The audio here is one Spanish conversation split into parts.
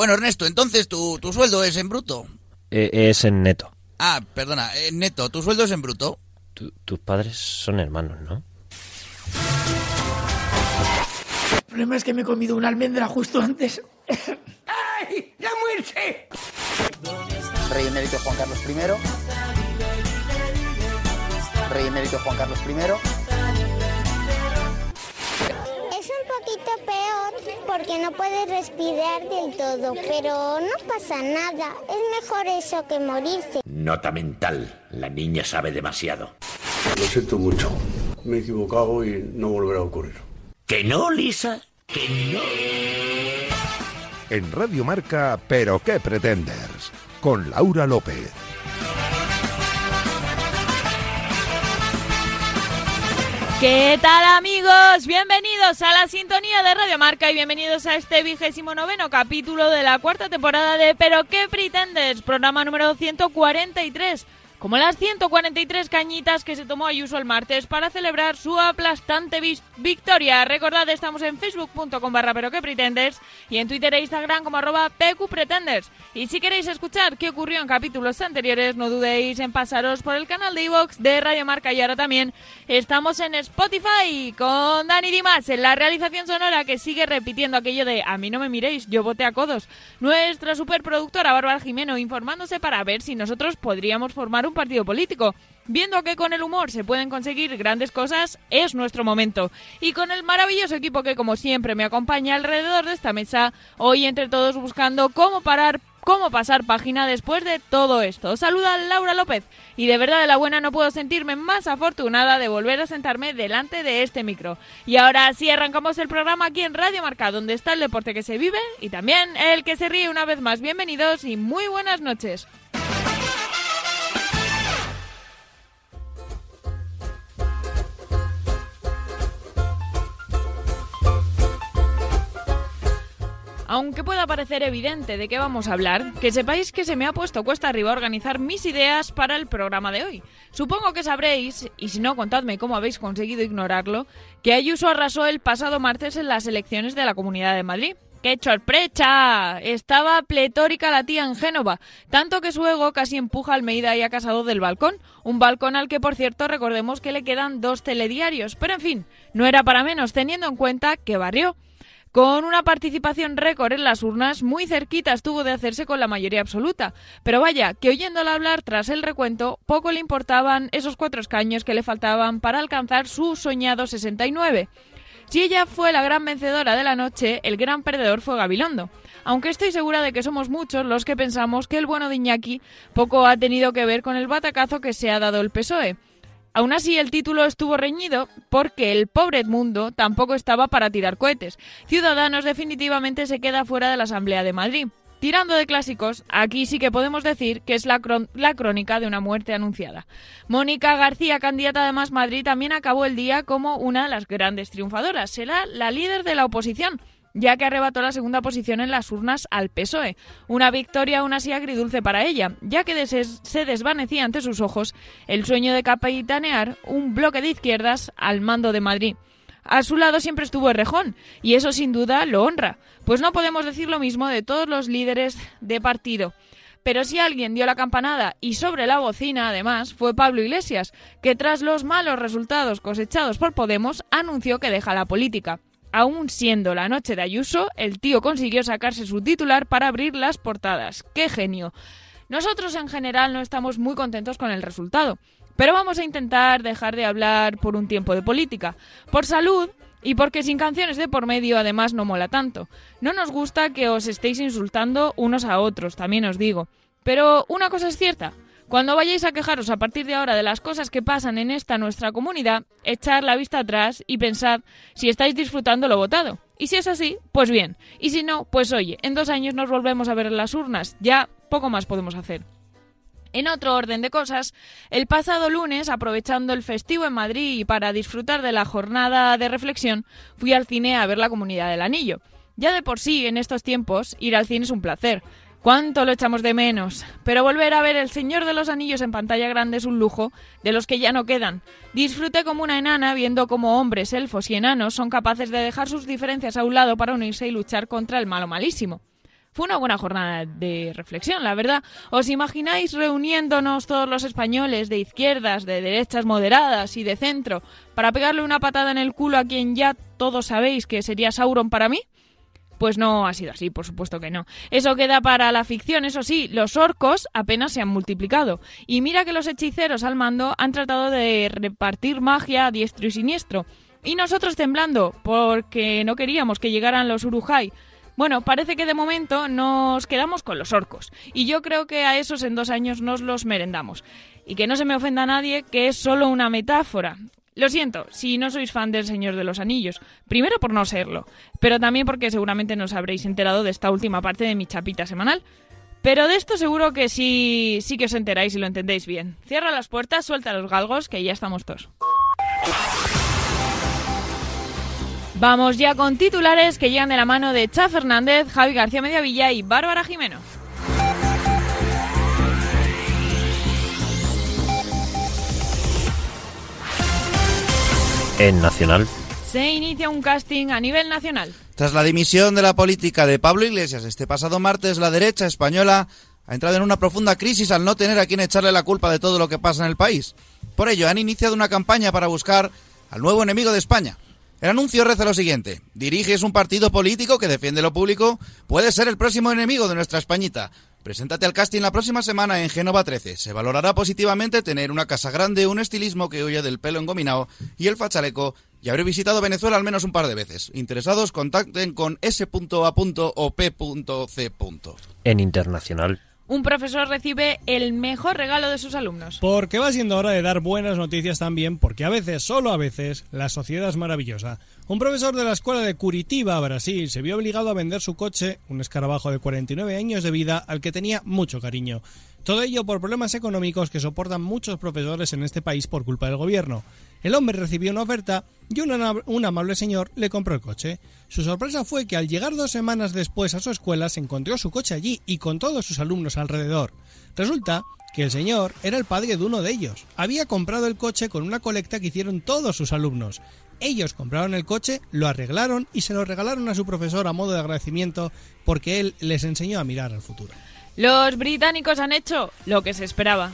Bueno, Ernesto, entonces tu, tu sueldo es en bruto. Eh, es en neto. Ah, perdona, en neto, tu sueldo es en bruto. Tu- tus padres son hermanos, ¿no? El problema es que me he comido una almendra justo antes. ¡Ay! ¡La muerte! Rey emérito Juan Carlos I. Rey emérito Juan Carlos I. porque no puedes respirar del todo, pero no pasa nada. Es mejor eso que morirse. Nota mental. La niña sabe demasiado. Lo siento mucho. Me he equivocado y no volverá a ocurrir. ¿Que no, Lisa? ¿Que no? En Radio Marca, Pero qué pretendes, con Laura López. ¿Qué tal amigos? Bienvenidos a la sintonía de Radio Marca y bienvenidos a este vigésimo noveno capítulo de la cuarta temporada de Pero qué pretendes, programa número 143. Como las 143 cañitas que se tomó Ayuso el martes para celebrar su aplastante victoria. Recordad, estamos en facebook.com barra pero qué pretendes y en Twitter e Instagram como arroba pqpretenders. Y si queréis escuchar qué ocurrió en capítulos anteriores, no dudéis en pasaros por el canal de iVox de Radio Marca y ahora también estamos en Spotify con Dani Dimas en la realización sonora que sigue repitiendo aquello de a mí no me miréis, yo voté a codos. Nuestra superproductora Bárbara Jimeno informándose para ver si nosotros podríamos formar partido político. Viendo que con el humor se pueden conseguir grandes cosas, es nuestro momento. Y con el maravilloso equipo que como siempre me acompaña alrededor de esta mesa, hoy entre todos buscando cómo parar cómo pasar página después de todo esto. Saluda Laura López y de verdad de la buena no puedo sentirme más afortunada de volver a sentarme delante de este micro. Y ahora sí arrancamos el programa aquí en Radio Marca, donde está el deporte que se vive y también el que se ríe una vez más. Bienvenidos y muy buenas noches. Aunque pueda parecer evidente de qué vamos a hablar, que sepáis que se me ha puesto cuesta arriba organizar mis ideas para el programa de hoy. Supongo que sabréis, y si no, contadme cómo habéis conseguido ignorarlo, que Ayuso arrasó el pasado martes en las elecciones de la Comunidad de Madrid. ¡Qué sorpresa! Estaba pletórica la tía en Génova, tanto que su ego casi empuja a Almeida y a Casado del balcón, un balcón al que por cierto recordemos que le quedan dos telediarios, pero en fin, no era para menos teniendo en cuenta que barrió. Con una participación récord en las urnas, muy cerquita estuvo de hacerse con la mayoría absoluta. Pero vaya, que oyéndola hablar tras el recuento, poco le importaban esos cuatro escaños que le faltaban para alcanzar su soñado 69. Si ella fue la gran vencedora de la noche, el gran perdedor fue Gabilondo. Aunque estoy segura de que somos muchos los que pensamos que el bueno de Iñaki poco ha tenido que ver con el batacazo que se ha dado el PSOE. Aún así, el título estuvo reñido porque el pobre Edmundo tampoco estaba para tirar cohetes. Ciudadanos definitivamente se queda fuera de la Asamblea de Madrid. Tirando de clásicos, aquí sí que podemos decir que es la, la crónica de una muerte anunciada. Mónica García, candidata de Más Madrid, también acabó el día como una de las grandes triunfadoras. Será la líder de la oposición, ya que arrebató la segunda posición en las urnas al PSOE. Una victoria aún así agridulce para ella, ya que se desvanecía ante sus ojos el sueño de capitanear un bloque de izquierdas al mando de Madrid. A su lado siempre estuvo Errejón, y eso sin duda lo honra, pues no podemos decir lo mismo de todos los líderes de partido. Pero si alguien dio la campanada y sobre la bocina, además, fue Pablo Iglesias, que tras los malos resultados cosechados por Podemos, anunció que deja la política. Aún siendo la noche de Ayuso, el tío consiguió sacarse su titular para abrir las portadas. ¡Qué genio! Nosotros en general no estamos muy contentos con el resultado, pero vamos a intentar dejar de hablar por un tiempo de política. Por salud y porque sin canciones de por medio además no mola tanto. No nos gusta que os estéis insultando unos a otros, también os digo. Pero una cosa es cierta. Cuando vayáis a quejaros a partir de ahora de las cosas que pasan en esta nuestra comunidad, echad la vista atrás y pensad si estáis disfrutando lo votado. Y si es así, pues bien. Y si no, pues oye, en dos años nos volvemos a ver en las urnas. Ya poco más podemos hacer. En otro orden de cosas, el pasado lunes, aprovechando el festivo en Madrid y para disfrutar de la jornada de reflexión, fui al cine a ver la Comunidad del Anillo. Ya de por sí, en estos tiempos, ir al cine es un placer. ¿Cuánto lo echamos de menos? Pero volver a ver El Señor de los Anillos en pantalla grande es un lujo de los que ya no quedan. Disfruté como una enana viendo cómo hombres, elfos y enanos son capaces de dejar sus diferencias a un lado para unirse y luchar contra el malo malísimo. Fue una buena jornada de reflexión, la verdad. ¿Os imagináis reuniéndonos todos los españoles de izquierdas, de derechas moderadas y de centro para pegarle una patada en el culo a quien ya todos sabéis que sería Sauron para mí? Pues no ha sido así, por supuesto que no. Eso queda para la ficción, eso sí, los orcos apenas se han multiplicado. Y mira que los hechiceros al mando han tratado de repartir magia a diestro y siniestro. Y nosotros temblando, porque no queríamos que llegaran los Urujai. Bueno, parece que de momento nos quedamos con los orcos. Y yo creo que a esos en dos años nos los merendamos. Y que no se me ofenda nadie, que es solo una metáfora. Lo siento, si no sois fan del Señor de los Anillos. Primero por no serlo, pero también porque seguramente nos habréis enterado de esta última parte de mi chapita semanal. Pero de esto seguro que sí, sí que os enteráis y lo entendéis bien. Cierra las puertas, suelta los galgos, que ya estamos todos. Vamos ya con titulares que llegan de la mano de Cha Fernández, Javi García Mediavilla y Bárbara Jimeno. En Nacional. Se inicia un casting a nivel nacional. Tras la dimisión de la política de Pablo Iglesias este pasado martes, la derecha española ha entrado en una profunda crisis al no tener a quien echarle la culpa de todo lo que pasa en el país. Por ello, han iniciado una campaña para buscar al nuevo enemigo de España. El anuncio reza lo siguiente. Diriges un partido político que defiende lo público, puedes ser el próximo enemigo de nuestra Españita. Preséntate al casting la próxima semana en Génova 13. Se valorará positivamente tener una casa grande, un estilismo que huye del pelo engominado y el fachaleco y habré visitado Venezuela al menos un par de veces. Interesados, contacten con s.a.o.p.c. En Internacional. Un profesor recibe el mejor regalo de sus alumnos. Porque va siendo hora de dar buenas noticias también, porque a veces, solo a veces, la sociedad es maravillosa. Un profesor de la escuela de Curitiba, Brasil, se vio obligado a vender su coche, un escarabajo de 49 años de vida, al que tenía mucho cariño. Todo ello por problemas económicos que soportan muchos profesores en este país por culpa del gobierno. El hombre recibió una oferta y un, amable señor le compró el coche. Su sorpresa fue que al llegar dos semanas después a su escuela se encontró su coche allí y con todos sus alumnos alrededor. Resulta que el señor era el padre de uno de ellos. Había comprado el coche con una colecta que hicieron todos sus alumnos. Ellos compraron el coche, lo arreglaron y se lo regalaron a su profesor a modo de agradecimiento porque él les enseñó a mirar al futuro. Los británicos han hecho lo que se esperaba.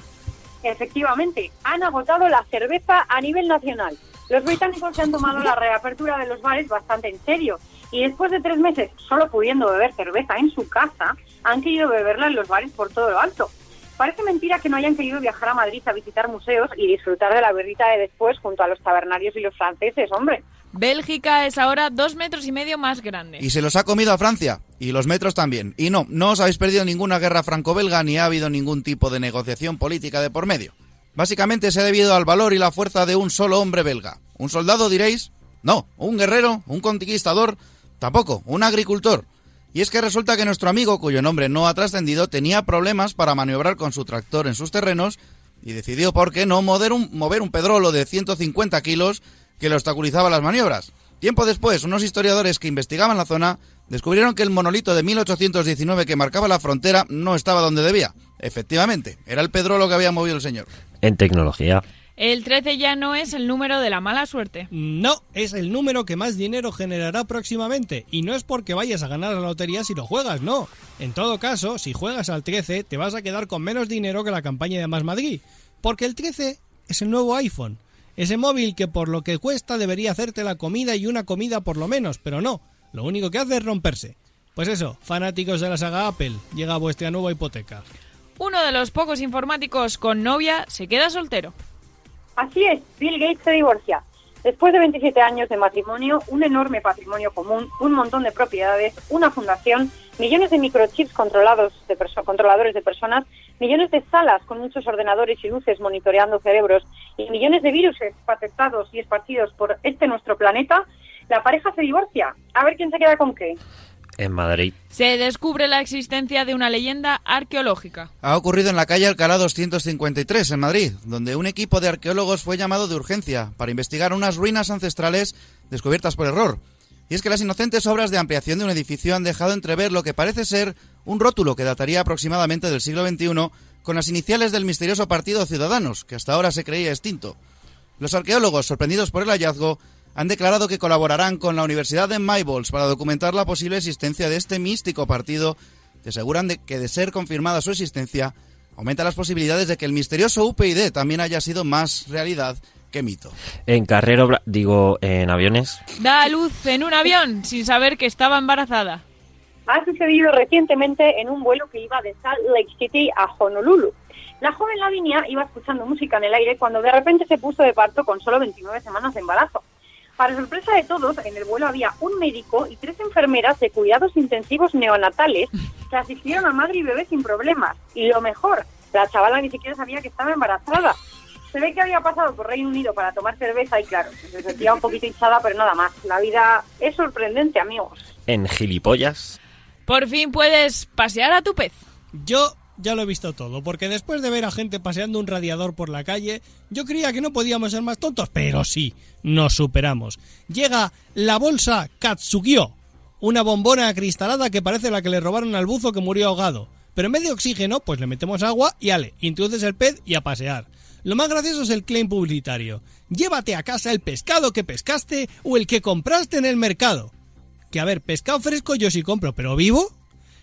Efectivamente, han agotado la cerveza a nivel nacional. Los británicos se han tomado la reapertura de los bares bastante en serio y después de tres meses solo pudiendo beber cerveza en su casa, han querido beberla en los bares por todo lo alto. Parece mentira que no hayan querido viajar a Madrid a visitar museos y disfrutar de la berrita de después junto a los tabernarios y los franceses, hombre. Bélgica es ahora dos metros y medio más grande. Y se los ha comido a Francia. Y los metros también. Y no, no os habéis perdido ninguna guerra franco-belga ni ha habido ningún tipo de negociación política de por medio. Básicamente se ha debido al valor y la fuerza de un solo hombre belga. ¿Un soldado diréis? No. ¿Un guerrero? ¿Un conquistador? Tampoco. ¿Un agricultor? Y es que resulta que nuestro amigo, cuyo nombre no ha trascendido, tenía problemas para maniobrar con su tractor en sus terrenos y decidió, ¿por qué no, mover un, mover un pedrolo de 150 kilos que le obstaculizaba las maniobras. Tiempo después, unos historiadores que investigaban la zona descubrieron que el monolito de 1819 que marcaba la frontera no estaba donde debía. Efectivamente, era el pedrolo que había movido el señor. En tecnología. El 13 ya no es el número de la mala suerte. No, es el número que más dinero generará próximamente. Y no es porque vayas a ganar la lotería si lo juegas, no. En todo caso, si juegas al 13, te vas a quedar con menos dinero que la campaña de Más Madrid. Porque el 13 es el nuevo iPhone. Ese móvil que por lo que cuesta debería hacerte la comida y una comida por lo menos, pero no. Lo único que hace es romperse. Pues eso, fanáticos de la saga Apple, llega vuestra nueva hipoteca. Uno de los pocos informáticos con novia se queda soltero. Así es, Bill Gates se divorcia. Después de 27 años de matrimonio, un enorme patrimonio común, un montón de propiedades, una fundación, millones de microchips controlados de controladores de personas, millones de salas con muchos ordenadores y luces monitoreando cerebros y millones de virus patentados y esparcidos por este nuestro planeta, la pareja se divorcia. A ver quién se queda con qué en Madrid. Se descubre la existencia de una leyenda arqueológica. Ha ocurrido en la calle Alcalá 253, en Madrid, donde un equipo de arqueólogos fue llamado de urgencia para investigar unas ruinas ancestrales descubiertas por error. Y es que las inocentes obras de ampliación de un edificio han dejado entrever lo que parece ser un rótulo que dataría aproximadamente del siglo XXI con las iniciales del misterioso Partido Ciudadanos, que hasta ahora se creía extinto. Los arqueólogos, sorprendidos por el hallazgo, han declarado que colaborarán con la Universidad de Maybols para documentar la posible existencia de este místico partido que aseguran de que de ser confirmada su existencia, aumenta las posibilidades de que el misterioso UPyD también haya sido más realidad que mito. En carrero, digo, en aviones. Da a luz en un avión sin saber que estaba embarazada. Ha sucedido recientemente en un vuelo que iba de Salt Lake City a Honolulu. La joven Lavinia iba escuchando música en el aire cuando de repente se puso de parto con solo 29 semanas de embarazo. Para sorpresa de todos, en el vuelo había un médico y tres enfermeras de cuidados intensivos neonatales que asistieron a madre y bebé sin problemas. Y lo mejor, la chavala ni siquiera sabía que estaba embarazada. Se ve que había pasado por Reino Unido para tomar cerveza y claro, se sentía un poquito hinchada, pero nada más. La vida es sorprendente, amigos. En gilipollas. Por fin puedes pasear a tu pez. Yo ya lo he visto todo, porque después de ver a gente paseando un radiador por la calle, yo creía que no podíamos ser más tontos, pero sí, nos superamos. Llega la bolsa Katsugyo, una bombona acristalada que parece la que le robaron al buzo que murió ahogado. Pero en vez de oxígeno, pues le metemos agua y ale, introduces el pez y a pasear. Lo más gracioso es el claim publicitario. Llévate a casa el pescado que pescaste o el que compraste en el mercado. Que a ver, pescado fresco yo sí compro, pero vivo.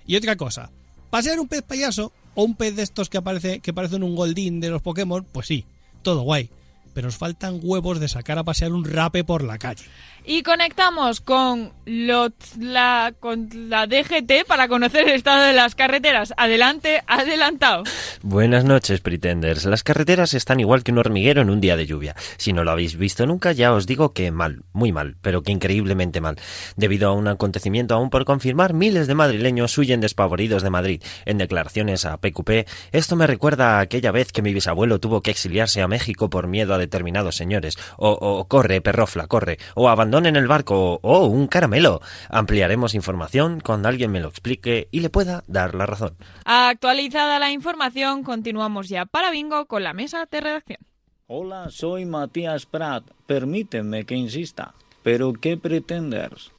Y otra cosa, pasear un pez payaso o un pez de estos que aparece que parecen un goldín de los Pokémon, pues sí, todo guay. Pero os faltan huevos de sacar a pasear un rape por la calle. Y conectamos con, la, DGT para conocer el estado de las carreteras. Adelante, adelantado. Buenas noches, Pretenders. Las carreteras están igual que un hormiguero en un día de lluvia. Si no lo habéis visto nunca, ya os digo que mal, muy mal, pero que increíblemente mal. Debido a un acontecimiento aún por confirmar, miles de madrileños huyen despavoridos de Madrid. En declaraciones a PQP, esto me recuerda a aquella vez que mi bisabuelo tuvo que exiliarse a México por miedo a determinados señores. O, corre, perrofla, corre. O abandonen el barco. O un caramelo. Ampliaremos información cuando alguien me lo explique y le pueda dar la razón. Actualizada la información, continuamos ya para Bingo con la mesa de redacción. Hola, soy Matías Prat. Permíteme que insista. ¿Pero qué pretendes?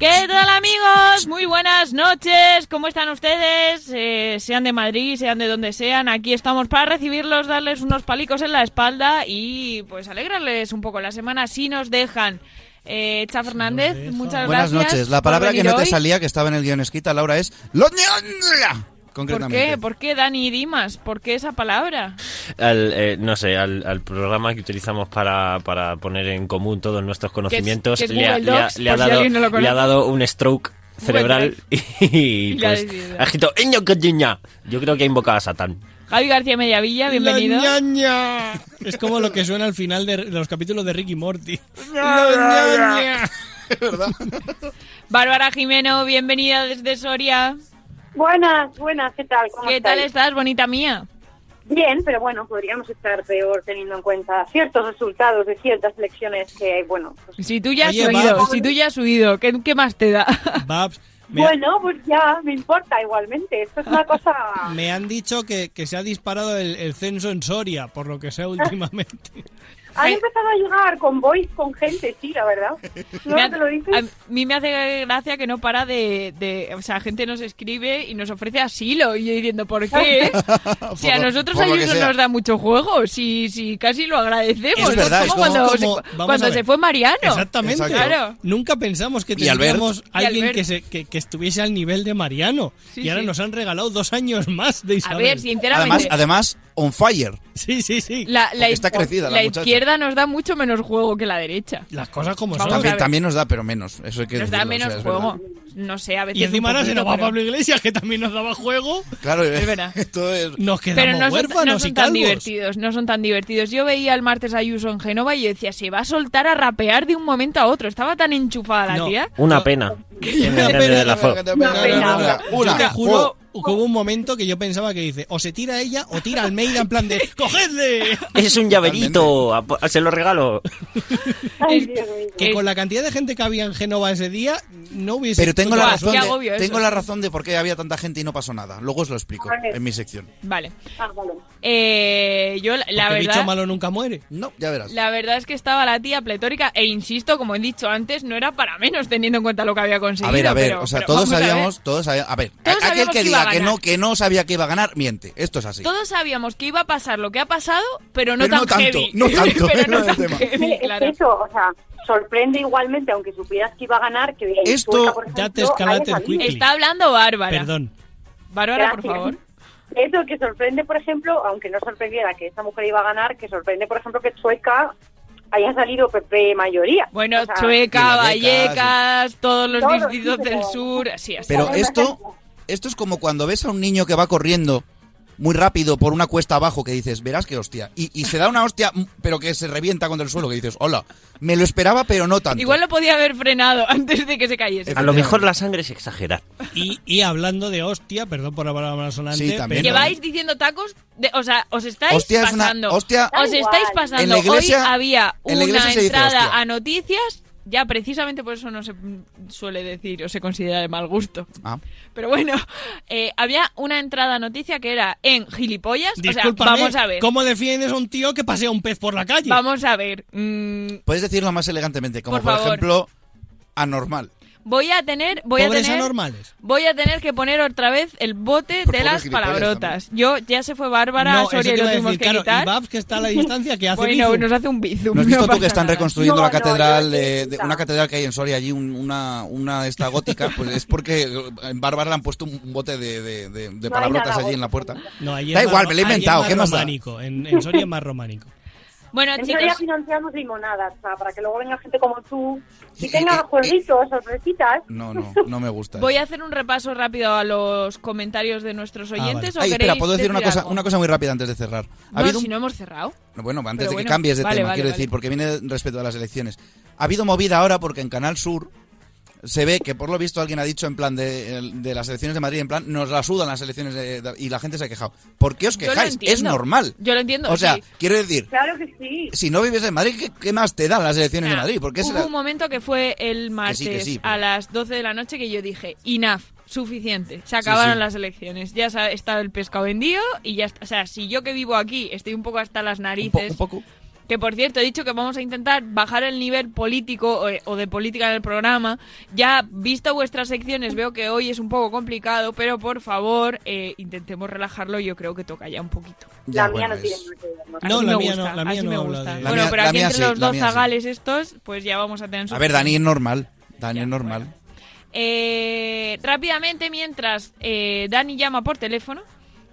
¿Qué tal amigos? Muy buenas noches, ¿cómo están ustedes? Eh, sean de Madrid, sean de donde sean, aquí estamos para recibirlos, darles unos palicos en la espalda y pues alegrarles un poco la semana si nos dejan. Eh, Cha Fernández, muchas Buenas gracias. noches. La palabra que no te hoy. salía, que estaba en el guion escrita, Laura, es... ¡Loña! ¿Por Concretamente. qué? ¿Por qué Dani Dimas? ¿Por qué esa palabra? al, eh, no sé, al, al programa que utilizamos para, para poner en común todos nuestros conocimientos, le, ha, por dado, un stroke cerebral y, Y ha pues decidido. ha escrito "Eño, coñaña". Yo creo que ha invocado a Satán. Javi García Mediavilla, bienvenido. La ñaña. Es como lo que suena al final de, los capítulos de Ricky Morty. La ñaña. Bárbara Jimeno, bienvenida desde Soria. Buenas, buenas, ¿qué tal? ¿Cómo ¿Qué tal estás, bonita mía? Bien, pero bueno, podríamos estar peor teniendo en cuenta ciertos resultados de ciertas elecciones que, bueno, pues, Si tú ya has Oye, subido, Babs. si tú ya has subido, ¿qué, qué más te da? Babs, bueno, pues ya me importa igualmente. Esto es una cosa... me han dicho que, que se ha disparado el, el censo en Soria, por lo que sea últimamente. Han Ay. empezado a llegar con voice con gente, sí, la verdad. ¿No Me te lo dices? a mí me hace gracia que no para de, de- O sea, gente nos escribe y nos ofrece asilo. Y yo diciendo, ¿por qué? si a nosotros que Ayuso sea. nos da mucho juego, si, si casi lo agradecemos. Es verdad, como es como- cuando, como- se, cuando a se fue Mariano. Exactamente. Claro. Nunca pensamos que tendríamos alguien que, se, que, que estuviese al nivel de Mariano. Sí, y ahora sí. nos han regalado dos años más de A Isabel. ver, sinceramente. Además, además, on fire. Sí, sí, sí. la, está crecida la la muchacha. izquierda nos da mucho menos juego que la derecha. Las cosas como Vamos son. También, también nos da, pero menos. Eso hay que Nos da decirlo, o sea, menos juego. verdad. No sé, a veces. Y encima ahora se nos va pero- Pablo Iglesias, que también nos daba juego. Claro, Es verdad. esto es... Nos Pero quedamos no son, huérfanos no son y tan calvos. divertidos, no son tan divertidos. Yo veía el martes a Ayuso en Génova y yo decía, se va a soltar a rapear de un momento a otro. Estaba tan enchufada la No. tía. Una pena. En Una pena. Una, Yo te juro hubo un momento que yo pensaba que dice, o se tira ella o tira Almeida en plan de ¡Cogedle! Es un llaverito, a- se lo regalo. Ay, Dios mío. Que Eh, con la cantidad de gente que había en Génova ese día, no hubiese... Pero tengo la, razón de, eso. tengo la razón de por qué había tanta gente y no pasó nada. Luego os lo explico Vale. en mi sección. Vale. Ah, vale. Eh, yo, la, Porque el bicho verdad... malo nunca muere. No, ya verás. La verdad es que estaba la tía pletórica e insisto, como he dicho antes, no era para menos teniendo en cuenta lo que había conseguido. A ver, a ver, pero- o sea, todos sabíamos, todos sabíamos, a ver, Todos aquel que que diga que no, que no sabía que iba a ganar, miente. Esto es así. Todos sabíamos que iba a pasar lo que ha pasado, pero no Pero tan no tanto, heavy. no tanto, pero no no del tan tema. heavy, Es claro. eso, o sea, sorprende igualmente, aunque supieras que iba a ganar, que Esto Sueca, por ya te escalaste el. Está hablando Bárbara. Perdón. Bárbara, por favor. Eso que sorprende, por ejemplo, aunque no sorprendiera que esta mujer iba a ganar, que sorprende, por ejemplo, que Chueca haya salido PP mayoría. Bueno, O sea, Chueca, Vallecas, todos los Todos, distritos sí, del sur, así, así. Pero esto, ejemplo. Esto es como cuando ves a un niño que va corriendo muy rápido por una cuesta abajo que dices, verás qué hostia. Y, y se da una hostia, mm, pero que se revienta contra el suelo, que dices, hola, me lo esperaba, pero no tanto. Igual lo podía haber frenado antes de que se cayese. A lo mejor la sangre es exagerar. Y, y hablando de hostia, perdón por la palabra sonante, Sí, también. pero- Lleváis diciendo tacos, de- o sea, os estáis Hostia es una- pasando. hostia- os estáis pasando. En la iglesia- Hoy había en la iglesia una dice entrada a noticias, ya precisamente por eso no se suele decir o se considera de mal gusto. Ah. Pero bueno, eh, había una entrada noticia que era en gilipollas. o sea, vamos a ver. ¿cómo defiendes a un tío que pasea un pez por la calle? Vamos a ver. mm, Puedes decirlo más elegantemente, como Por ejemplo, anormal. Voy a tener, voy a tener, anormales. voy a tener que poner otra vez el bote Por de las palabrotas. Yo ya se fue Bárbara, no, Soria y lo tuvimos que claro, quitar. y Babs, que está a la distancia, que hace Bueno, nos hace un bizum. ¿No has visto tú pasa que están reconstruyendo No, la no, catedral, de, de- una catedral que hay en Soria allí, un- una, una esta gótica? Pues es porque en Bárbara le han puesto un bote de, de, de- de No hay palabrotas allí en la puerta. No, Da igual, me lo he inventado, ¿qué más da? románico. En, en Soria es más románico. Bueno, En chicos, financiamos limonadas, o sea, para que luego venga gente como tú y tenga eh, jueguitos, sorpresitas. No, no, no me gusta. voy a hacer un repaso rápido a los comentarios de nuestros oyentes. vale. ¿o Ay, queréis espera, puedo decir una cosa, algo? una cosa muy rápida antes de cerrar. Ha No, habido si un- no hemos cerrado. Bueno, antes Pero de bueno, que cambies de vale, tema, vale, quiero vale. decir, porque viene respecto a las elecciones. Ha habido movida ahora porque en Canal Sur se ve que por lo visto alguien ha dicho en plan de, de las elecciones de Madrid, en plan, nos la sudan las elecciones de- de- y la gente se ha quejado. ¿Por qué os quejáis? Es normal. Yo lo entiendo. O sea, sí. quiero decir, Claro que sí. si no vives en Madrid, ¿qué, qué más te dan las elecciones de Madrid? ¿Por qué hubo un momento que fue el martes sí, que sí, pero- a las 12 de la noche que yo dije, enough, suficiente, se acabaron sí. las elecciones, ya está el pescado vendido y ya está. O sea, si yo que vivo aquí estoy un poco hasta las un, po- narices, un poco? Que por cierto he dicho que vamos a intentar bajar el nivel político o, o de política en el programa, ya visto vuestras secciones veo que hoy es un poco complicado, pero por favor eh, intentemos relajarlo, yo creo que toca ya un poquito. Ya, la mía bueno, no tiene es- nada que ver. ¿no? La mía gusta, no, la mía así no me gusta. de- Bueno, pero aquí entre sí, los dos mía sí. zagales estos, pues ya vamos a tener A ver. Dani es normal. Dani es normal. Eh, rápidamente, mientras eh, Dani llama por teléfono,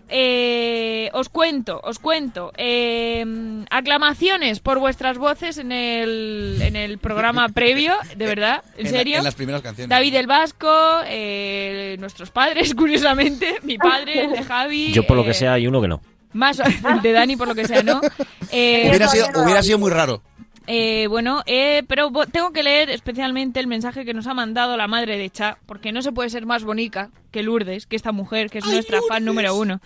eh, os cuento, os cuento. eh, aclamaciones por vuestras voces en el, en el programa previo, de verdad, en, En la- serio. en las primeras canciones. David el Vasco, eh, nuestros padres, curiosamente, mi padre, el de Javi. Yo por lo que eh, sea hay uno que no. Más el de Dani, por lo que sea, ¿no? Eh, Hubiera sido, hubiera sido muy raro. Eh, bueno, eh, pero tengo que leer especialmente el mensaje que nos ha mandado la madre de Cha, porque no se puede ser más bonita que Lourdes, que esta mujer, que es nuestra fan número uno,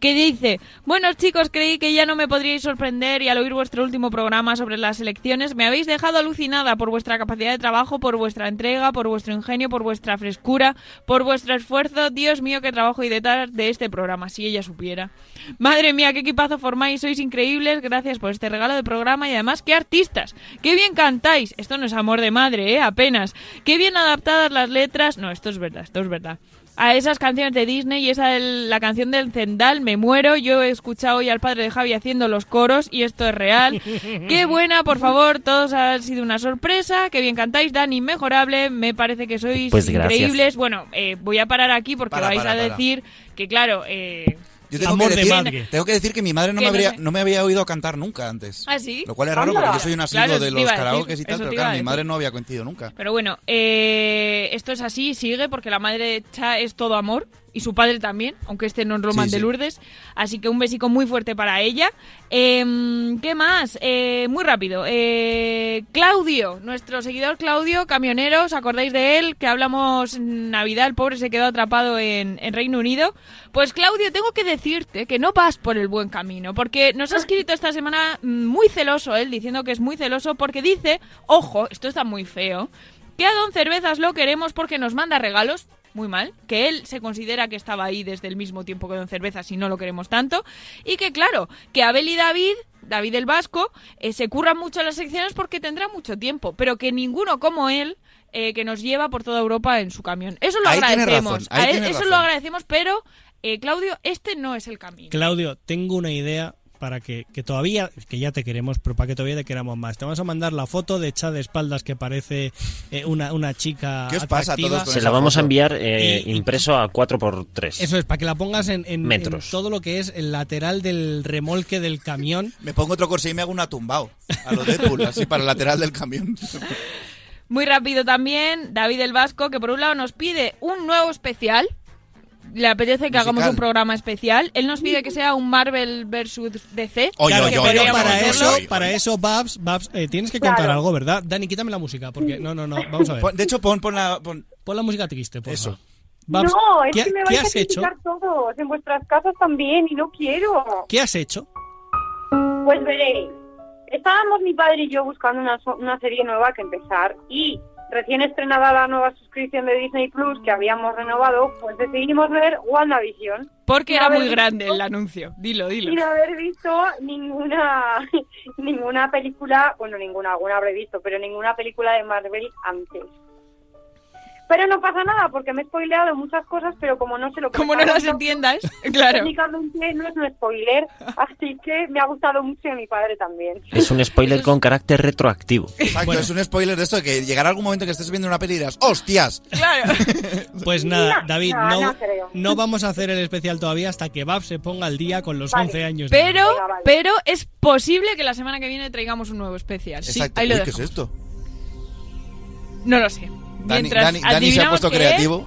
que dice, buenos chicos, creí que ya no me podríais sorprender y al oír vuestro último programa sobre las elecciones me habéis dejado alucinada por vuestra capacidad de trabajo, por vuestra entrega, por vuestro ingenio, por vuestra frescura, por vuestro esfuerzo. Dios mío, qué trabajo y detrás de este programa, si ella supiera. Madre mía, qué equipazo formáis, sois increíbles, gracias por este regalo de programa y además qué artistas, qué bien cantáis. Esto no es amor de madre, ¿eh? Apenas. Qué bien adaptadas las letras. No, esto es verdad, esto es verdad. A esas canciones de Disney y esa del- la canción del Zendal, me muero. Yo he escuchado hoy al padre de Javi haciendo los coros y esto es real. Qué buena, por favor, todos han sido una sorpresa. Qué bien cantáis, Dan, inmejorable. Me parece que sois Pues increíbles. Bueno, eh, voy a parar aquí porque Para, vais para, a para. decir que, claro, eh, Yo tengo Amor que, de decir, madre. tengo que decir que mi madre no me, no habría, no me había oído cantar nunca antes. ¿Ah, sí? Lo cual es raro Anda. porque yo soy un asiduo Claro, de los karaokes y tal, pero claro, mi madre no había coincidido nunca. Pero bueno, eh, esto es así, sigue, porque la madre de Cha es todo amor. Y su padre también, aunque este no es Roman Sí, de. Lourdes. Así que un besico muy fuerte para ella. Em, ¿Qué más? Eh, muy rápido. Eh, Claudio, nuestro seguidor Claudio, camionero, ¿os acordáis de él? Que hablamos en Navidad, el pobre se quedó atrapado en, en Reino Unido. Pues Claudio, tengo que decirte que no vas por el buen camino, porque nos ha escrito esta semana mm, muy celoso él, diciendo que es muy celoso, porque dice, ojo, esto está muy feo, que a Don Cervezas lo queremos porque nos manda regalos. Muy mal, que él se considera que estaba ahí desde el mismo tiempo que Don Cervezas y no lo queremos tanto. Y que claro, que Abel y David, David el Vasco, eh, se curran mucho en las secciones porque tendrá mucho tiempo, pero que ninguno como él eh, que nos lleva por toda Europa en su camión. Eso lo Ahí tiene agradecemos. razón, ahí A él- tiene eso razón. lo agradecemos, pero eh, Claudio, este no es el camino. Claudio, tengo una idea para que, que todavía, que ya te queremos, pero para que todavía te queramos más. Te vamos a mandar la foto de Chad de espaldas que parece eh, una, una chica ¿Qué os pasa a todos con Se la vamos a enviar eh, y- impreso a 4x3. Eso es, para que la pongas en, en- Metros. en todo lo que es el lateral del remolque del camión. Me pongo otro corsé y me hago una tumbao. A lo Deadpool, así para el lateral del camión. Muy rápido también, David el Vasco, que por un lado nos pide un nuevo especial. Le apetece que hagamos un programa especial. Él nos pide que sea un Marvel versus DC. Oye, Claro, oye, que oye, pero para oye, eso, oye, oye. para eso, Babs, Babs, eh, tienes que contar Claro. algo, ¿verdad? Dani, quítame la música, porque no, no, no, vamos a ver. Pon- De hecho, pon, pon la... pon- Pon la música triste, por Eso. Babs, no, es ¿qué, que me qué vais a has hecho? todos, en vuestras casas también, y no quiero. ¿Qué has hecho? Pues veréis, estábamos mi padre y yo buscando una, so- una serie nueva que empezar y recién estrenada la nueva suscripción de Disney Plus que habíamos renovado, pues decidimos ver WandaVision. Porque Sin era muy visto- grande el anuncio. Dilo, Sin dilo. haber visto ninguna ninguna película, bueno, ninguna, alguna habré visto, pero ninguna película de Marvel antes. Pero no pasa nada porque me he spoileado muchas cosas, pero como no sé lo que Como no las entiendas, claro. Técnicamente no es un spoiler, así que me ha gustado mucho y a mi padre también. Es un spoiler con carácter retroactivo. Exacto, Bueno. es un spoiler de esto de que llegará algún momento que estés viendo una peli y dirás, ¡hostias! Claro. Pues nada, No, David, no, no, no creo. no vamos a hacer el especial todavía hasta que Babs se ponga al día con los Vale. 11 años. Pero, Venga, vale. pero es posible que la semana que viene traigamos un nuevo especial. Sí, Exacto. ahí lo Uy, ¿qué es esto? No lo sé. Dani, Mientras Dani- Dani se ha adivinamos puesto creativo.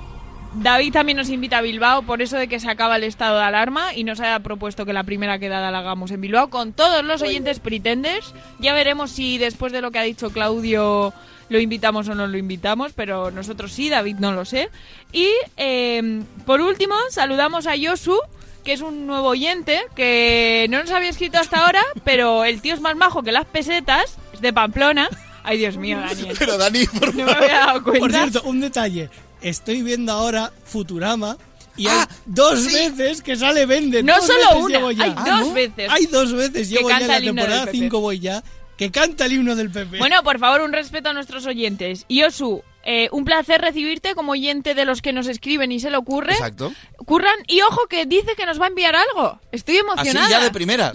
David también nos invita a Bilbao por eso de que se acaba el estado de alarma y nos ha propuesto que la primera quedada la hagamos en Bilbao con todos los oyentes pretenders. Ya veremos si después de lo que ha dicho Claudio lo invitamos o no lo invitamos, pero nosotros sí, David no lo sé. Y eh, por último, saludamos a Yosu, que es un nuevo oyente que no nos había escrito hasta ahora, pero el tío es más majo que las pesetas, es de Pamplona. Ay, Dios mío, Daniel. Pero Dani, por No me había dado cuenta. Por cierto, un detalle. Estoy viendo ahora Futurama y hay dos sí. veces que sale Bender. No Dos solo veces una, llevo ya. hay Ah, dos ¿no? veces. Hay dos veces. Que Llevo ya la temporada PP. 5 voy ya. Que canta el himno del PP. Bueno, por favor, un respeto a nuestros oyentes. Y Osu, eh, un placer recibirte como oyente de los que nos escriben y se le ocurre. Exacto. Curran, y ojo que dice que nos va a enviar algo. Estoy Así emocionada. ya de primeras.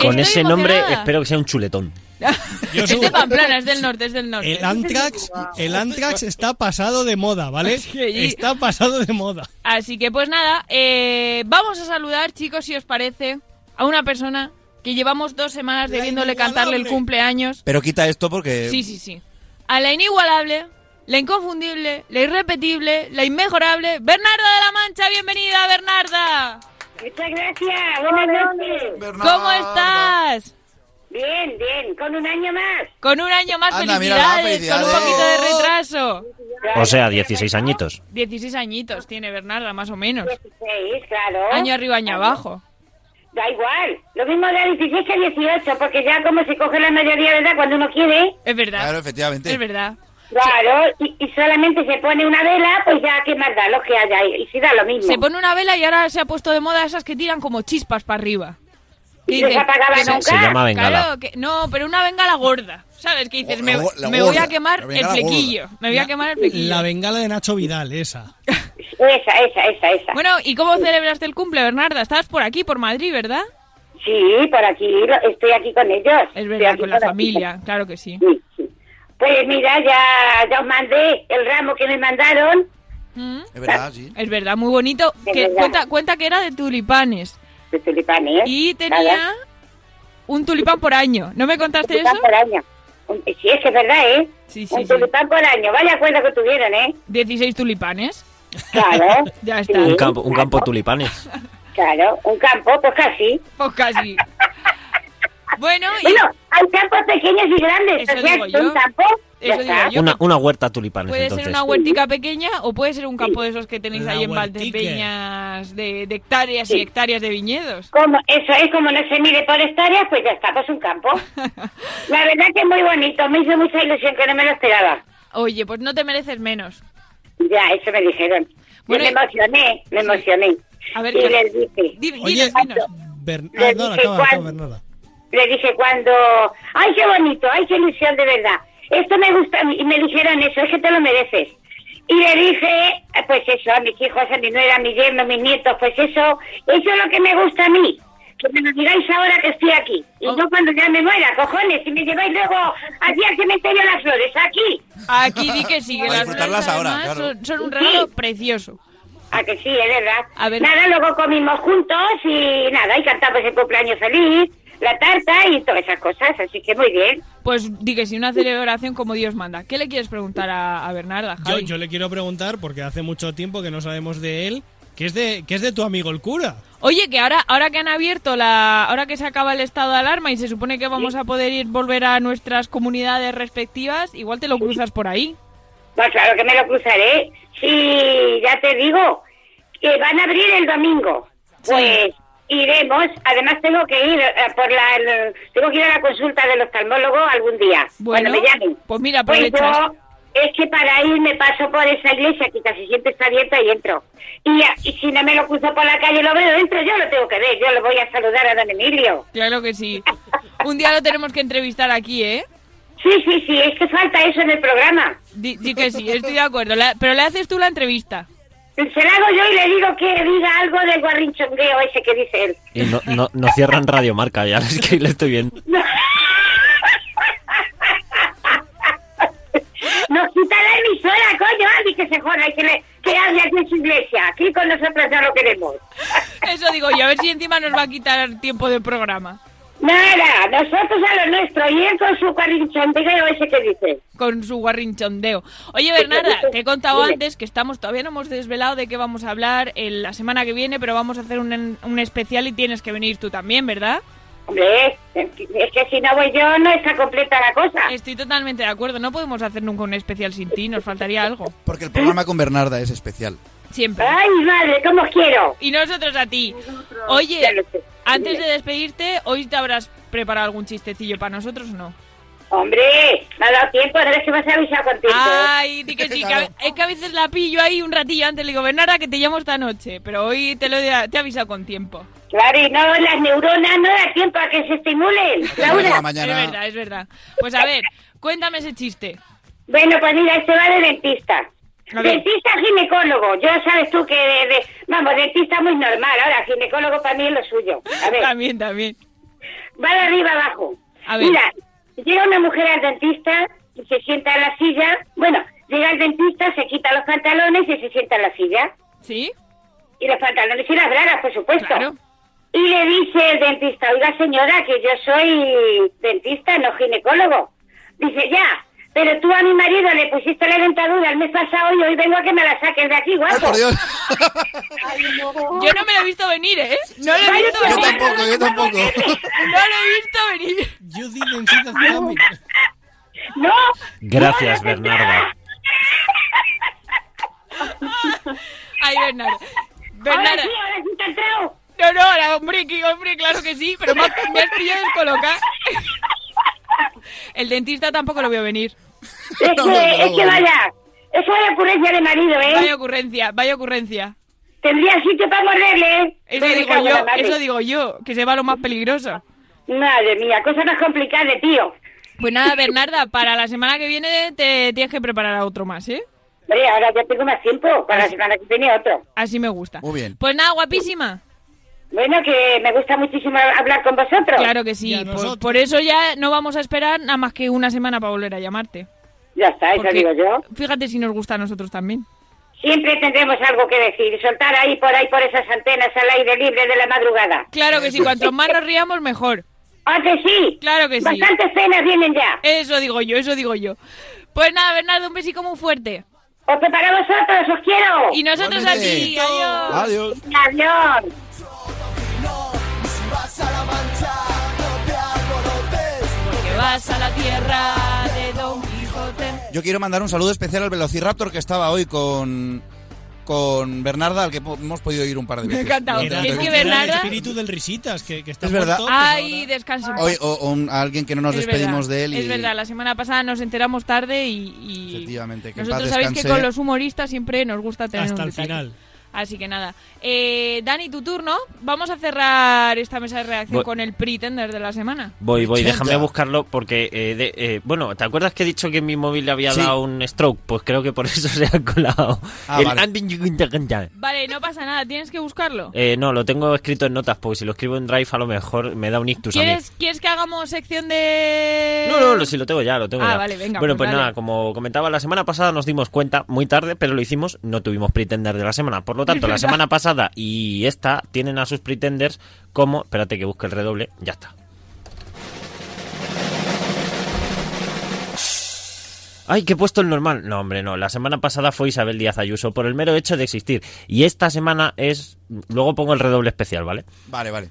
Con Estoy ese nombre espero que sea un chuletón. Yo Es de Pamplona, es del norte, es del norte. El Antrax, el Antrax está pasado de moda, ¿vale? Está pasado de moda. Así que pues nada, eh, vamos a saludar, chicos, si os parece, a una persona que llevamos dos semanas debiéndole cantarle el cumpleaños. Pero quita esto porque... Sí, sí, sí. A la inigualable, la inconfundible, la irrepetible, la inmejorable, Bernarda de la Mancha. Bienvenida, Bernarda. Muchas gracias, buenas noches. ¿Cómo estás? Bien, bien, con un año más. Con un año más, Anda, mira, felicidades, con un poquito de retraso. O sea, 16 añitos. 16 añitos tiene Bernarda, más o menos. 16, claro. Año arriba, año abajo. Da igual, lo mismo de 16 que 18, porque ya como se coge la mayoría de edad cuando uno quiere, Es verdad. Claro, efectivamente. Es verdad. claro, y, y solamente se pone una vela, pues ya qué más da lo que haya, y, y si da lo mismo. Se pone una vela y ahora se ha puesto de moda esas que tiran como chispas para arriba. ¿Y no se apagaba que nunca? Se llama bengala. Claro, que, no, pero una bengala gorda. ¿Sabes? Que dices, Oh, me, me voy a gorda, quemar el bengala flequillo. Me voy a quemar el flequillo. La bengala de Nacho Vidal, esa. Esa, esa, esa, esa. Bueno, ¿y cómo celebraste el cumple, Bernarda? Estabas por aquí, por Madrid, ¿verdad? Sí, por aquí, estoy aquí con ellos. Es verdad, con la por aquí. familia, claro que sí. Sí, sí. Pues mira, ya, ya os mandé el ramo que me mandaron. Mm, Es verdad, sí. Es verdad, muy bonito. Que, verdad. cuenta, cuenta que era de tulipanes. De tulipanes. Y tenía Nada. un tulipán por año. ¿No me contaste tulipán eso? por año. Un- Sí, es que es verdad, ¿eh? Sí, sí, un sí. tulipán por año. Vaya acuerdo que tuvieron, ¿eh? 16 tulipanes. Claro. Ya está. Sí, Un campo, un campo de tulipanes. Claro, un campo, pues casi. Pues casi. Bueno, y Bueno, hay campos pequeños y grandes. Eso o sea, digo es yo. un campo. ya Eso digo está. yo. Una, una huerta de tulipanes, puede entonces. ser una huertica pequeña o puede ser un campo de esos que tenéis La ahí en. Valdepeñas de, de hectáreas y Sí. hectáreas de viñedos. Como, eso es como no se mide por hectáreas, pues ya está, pues un campo. La verdad que es muy bonito, me hizo mucha ilusión que no me lo esperaba. Oye, pues no te mereces menos. Ya, eso me dijeron. Bueno, Yo me emocioné, me emocioné. A ver, y ¿qué- les dije, Di- Oye. Bern- ah, no, dije acaba, acaba, Bernarda. Le dije cuando, ay, qué bonito, ay, qué ilusión de verdad. Esto me gusta, y me dijeron eso, es que te lo mereces. Y le dije, eh, pues eso, a mis hijos, a mi nuera, a mi yerno, a mis nietos, pues eso, eso es lo que me gusta a mí. Que me lo digáis ahora que estoy aquí. Y Oh. no cuando ya me muera, cojones, y me lleváis luego aquí al cementerio las flores, aquí. Aquí di que sí, que las flores, ahora, además, claro. son, son un regalo precioso. A que sí, es verdad. A ver. Nada, luego comimos juntos y nada, y cantamos el cumpleaños feliz, la tarta y todas esas cosas, así que muy bien. Pues di que sí, una celebración como Dios manda. ¿Qué le quieres preguntar a, a Bernarda, Yo, Javi? yo le quiero preguntar, porque hace mucho tiempo que no sabemos de él, que es de, que es de tu amigo el cura. Oye, que ahora, ahora que han abierto la, ahora que se acaba el estado de alarma y se supone que vamos a poder ir volver a nuestras comunidades respectivas, igual te lo cruzas por ahí. Pues claro que me lo cruzaré. Sí, ya te digo, que van a abrir el domingo. Pues iremos. Además tengo que ir eh, por la, el- tengo que ir a la consulta del oftalmólogo algún día. Bueno, cuando me llamen. pues mira, Pues yo, es que para ir me paso por esa iglesia que casi siempre está abierta y entro. Y, y si no me lo cruzo por la calle lo veo dentro, yo lo tengo que ver. Yo le voy a saludar a don Emilio. Claro que sí. Un día lo tenemos que entrevistar aquí, ¿eh? Sí, sí, sí, es que falta eso en el programa. Di, di que sí, estoy de acuerdo. La- pero le haces tú la entrevista. Se la hago yo y le digo que diga algo del guarrinchongueo ese que dice él. Y no, no, no cierran Radio Marca, ya es que le estoy viendo. Nos quita la emisora, coño, Andy, que se joda y que, le, que hable aquí en su iglesia. Aquí con nosotros ya lo queremos. Eso digo yo, a ver si encima nos va a quitar tiempo del programa. Nada, nosotros a lo nuestro y él con su guarrinchongueo ese que dice. Con su guarrinchondeo. Oye, Bernarda, te he contado antes que estamos todavía no hemos desvelado de qué vamos a hablar en la semana que viene, pero vamos a hacer un, un especial y tienes que venir tú también, ¿verdad? Hombre, es que si no voy yo no está completa la cosa. Estoy totalmente de acuerdo. No podemos hacer nunca un especial sin ti, nos faltaría algo. Porque el programa con Bernarda es especial. Siempre. Ay, madre, cómo os quiero. Y nosotros a ti. Oye, antes de despedirte, hoy te habrás preparado algún chistecillo para nosotros o no. Hombre, me ha dado tiempo, no es que me has avisado con tiempo. Ay, di que sí, que a, es que a veces la pillo ahí un ratillo antes. Le digo, Bernarda, que te llamo esta noche. Pero hoy te lo he, te he avisado con tiempo. Claro, y no, las neuronas no da tiempo a que se estimulen. Laura. Es verdad, es verdad. Pues a ver, cuéntame ese chiste. Bueno, pues mira, este va de dentista. Dentista ginecólogo. Yo sabes tú que, de, de- vamos, dentista muy normal. Ahora, ginecólogo para mí es lo suyo. A ver, También, también. va de arriba abajo. A ver. Mira, llega una mujer al dentista y se sienta en la silla. Bueno, llega el dentista, se quita los pantalones y se sienta en la silla. ¿Sí? Y los pantalones y las bragas, por supuesto. Claro. Y le dice el dentista, oiga señora, que yo soy dentista, no ginecólogo. Dice, ya, pero tú a mi marido le pusiste la dentadura el mes pasado y hoy vengo a que me la saques de aquí, guapo. Yo no me lo he visto venir, ¿eh? No lo he visto venir. Yo tampoco, yo tampoco. No lo he visto venir. Judy Dentista Therapy. No. Gracias, Bernarda. Ay, Bernarda. Bernarda. Ahora sí, ahora sí te. No, no, ahora, hombre, hombre, claro que sí, pero me, has- me has pillado descolocada. El dentista tampoco lo veo venir. Es que, es que vaya, eso vaya ocurrencia de marido, ¿eh? Vaya ocurrencia, vaya ocurrencia. Tendría sitio para morderle, ¿eh? Eso Me digo yo, eso digo yo, que se va lo más peligroso. Madre mía, cosa más complicada de tío. Pues nada, Bernarda, para la semana que viene te tienes que preparar a otro más, ¿eh? Hombre, ahora ya tengo más tiempo, para la semana que viene otro. Así me gusta. Muy bien. Pues nada, guapísima. Bueno, que me gusta muchísimo hablar con vosotros. Claro que sí, por, por eso ya no vamos a esperar nada más que una semana para volver a llamarte. Ya está, eso Porque digo yo. Fíjate si nos gusta a nosotros también. Siempre tendremos algo que decir, soltar ahí por ahí por esas antenas al aire libre de la madrugada. Claro que sí, cuanto más nos riamos, mejor. ¿Ah, que sí? Claro que sí. Bastantes penas vienen ya. Eso digo yo, eso digo yo. Pues nada, Bernardo, un besico muy fuerte. Otro para vosotros, os quiero. Y nosotros a ti, adiós. Adiós. Adiós. Porque vas a la tierra de Don Quijote. Yo quiero mandar un saludo especial al Velociraptor que estaba hoy con, con Bernarda, al que hemos podido ir un par de Me veces. encantado. durante Es que. Era el Bernarda- espíritu del Risitas, que, que está Es verdad. muerto, Ay, paz. Hoy, o, o un- a alguien que no nos Es despedimos verdad, de él. Y, Es verdad, la semana pasada nos enteramos tarde y, y Efectivamente, que nosotros sabéis que con los humoristas siempre nos gusta tener Hasta un el detalle. final. Así que nada. Eh, Dani, tu turno. Vamos a cerrar esta mesa de reacción Voy- con el Pretender de la semana. Voy, voy, déjame buscarlo porque, eh, de- eh, bueno, ¿te acuerdas que he dicho que mi móvil le había Sí. dado un stroke? Pues creo que por eso se ha colado. Ah, el vale. Vale, no pasa nada, tienes que buscarlo. Eh, no, lo tengo escrito en notas, porque si lo escribo en Drive a lo mejor me da un ictus a mí. ¿Quieres, ¿Quieres que hagamos sección de...? No, no, lo, si lo tengo ya, lo tengo Ah, ya. vale, venga, Bueno, pues pues, nada, como comentaba, la semana pasada nos dimos cuenta, muy tarde, pero lo hicimos, no tuvimos Pretender de la semana. Por lo tanto, la semana pasada y esta tienen a sus Pretenders como... Espérate que busque el redoble, ya está. Ay, que he puesto el normal. No, hombre, no. La semana pasada fue Isabel Díaz Ayuso por el mero hecho de existir. Y esta semana es... Luego pongo el redoble especial, ¿vale? Vale, vale.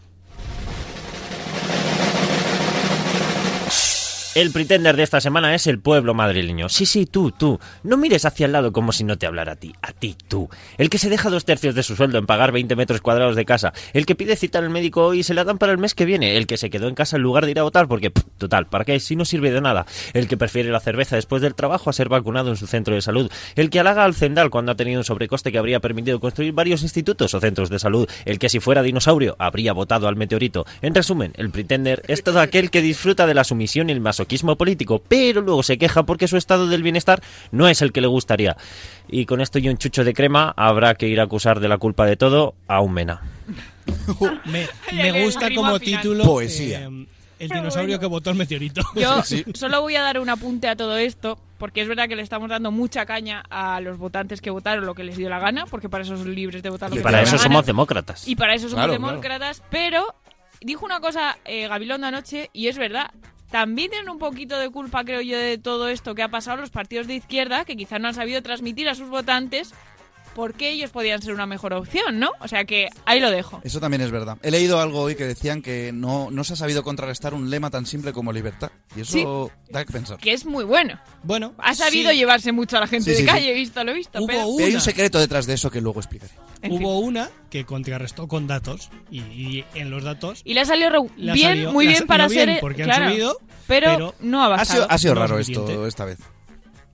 El pretender de esta semana es el pueblo madrileño. Sí, sí, tú, tú. No mires hacia el lado como si no te hablara a ti. A ti, tú. El que se deja dos tercios de su sueldo en pagar 20 metros cuadrados de casa. El que pide cita al médico hoy y se la dan para el mes que viene. El que se quedó en casa en lugar de ir a votar porque, pff, total, ¿para qué? Si no sirve de nada. El que prefiere la cerveza después del trabajo a ser vacunado en su centro de salud. El que halaga al Zendal cuando ha tenido un sobrecoste que habría permitido construir varios institutos o centros de salud. El que si fuera dinosaurio habría votado al meteorito. En resumen, el pretender es todo aquel que disfruta de la sumisión y el masoquismo político, pero luego se queja porque su estado del bienestar no es el que le gustaría. Y con esto y un chucho de crema habrá que ir a acusar de la culpa de todo a un mena. Me, Ay, me el gusta como título Poesía. eh, El dinosaurio que votó el meteorito. Yo Sí. solo voy a dar un apunte a todo esto, porque es verdad que le estamos dando mucha caña a los votantes que votaron lo que les dio la gana, porque para eso son libres de votar lo Y que para les eso la somos gana. demócratas. Y para eso somos Claro, claro. demócratas, pero dijo una cosa eh, Gabilondo anoche, y es verdad. También tienen un poquito de culpa, creo yo, de todo esto que ha pasado los partidos de izquierda, que quizás no han sabido transmitir a sus votantes por qué ellos podían ser una mejor opción, ¿no? O sea que ahí lo dejo. Eso también es verdad. He leído algo hoy que decían que no, no se ha sabido contrarrestar un lema tan simple como libertad. Y eso da que pensar. Que es muy bueno. Bueno, Ha sabido sí, llevarse mucho a la gente Sí, de sí, calle, sí. visto lo visto. Hubo pero... hay un secreto detrás de eso que luego explicaré. En fin. Hubo una que contrarrestó con datos y, y en los datos Y le ha salido re- le ha bien, muy ha bien para bien ser. porque claro, han subido, pero, pero no ha Ha bastado. sido, ha sido raro esto esta vez.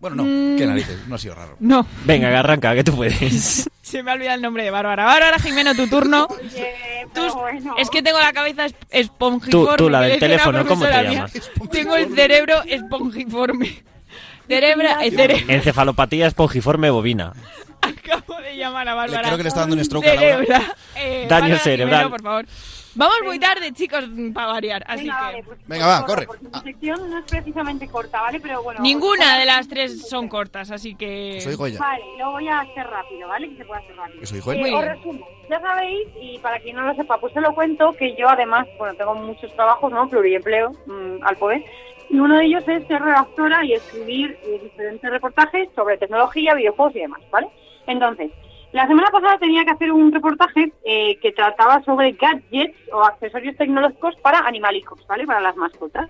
Bueno, no, Mm. qué narices, no ha sido raro. No, Venga, que arranca, que tú puedes. se me ha olvidado el nombre de Bárbara. Bárbara Jimeno, tu turno. Oye, Tú- pero bueno. Es que tengo la cabeza es- esponjiforme. Tú- tú, la del teléfono, ¿cómo te llamas? Tengo el cerebro esponjiforme. Cerebra, eh, cere- Encefalopatía espongiforme bovina. Acabo de llamar a Le Bárbara. creo que le está dando un stroke a Laura. Eh, Daño Bárbara cerebral. Jimeno, por favor. Vamos muy tarde, chicos, para variar. Así Venga, que. vale, pues, Venga, va, corre. Porque mi sección no es precisamente corta, ¿vale? Pero bueno. Ninguna de las tres son cortas, así que. Soy Goya. Vale, lo voy a hacer rápido, ¿vale? Que se pueda hacer rápido. Que soy Goya. Eh, Muy os resumo. Ya sabéis, y para quien no lo sepa, pues se lo cuento, que yo además, bueno, tengo muchos trabajos, ¿no? Pluriempleo mm, al poder. Y uno de ellos es ser redactora y escribir eh, diferentes reportajes sobre tecnología, videojuegos y demás, ¿vale? Entonces, la semana pasada tenía que hacer un reportaje eh, que trataba sobre gadgets o accesorios tecnológicos para animalicos, ¿vale? Para las mascotas.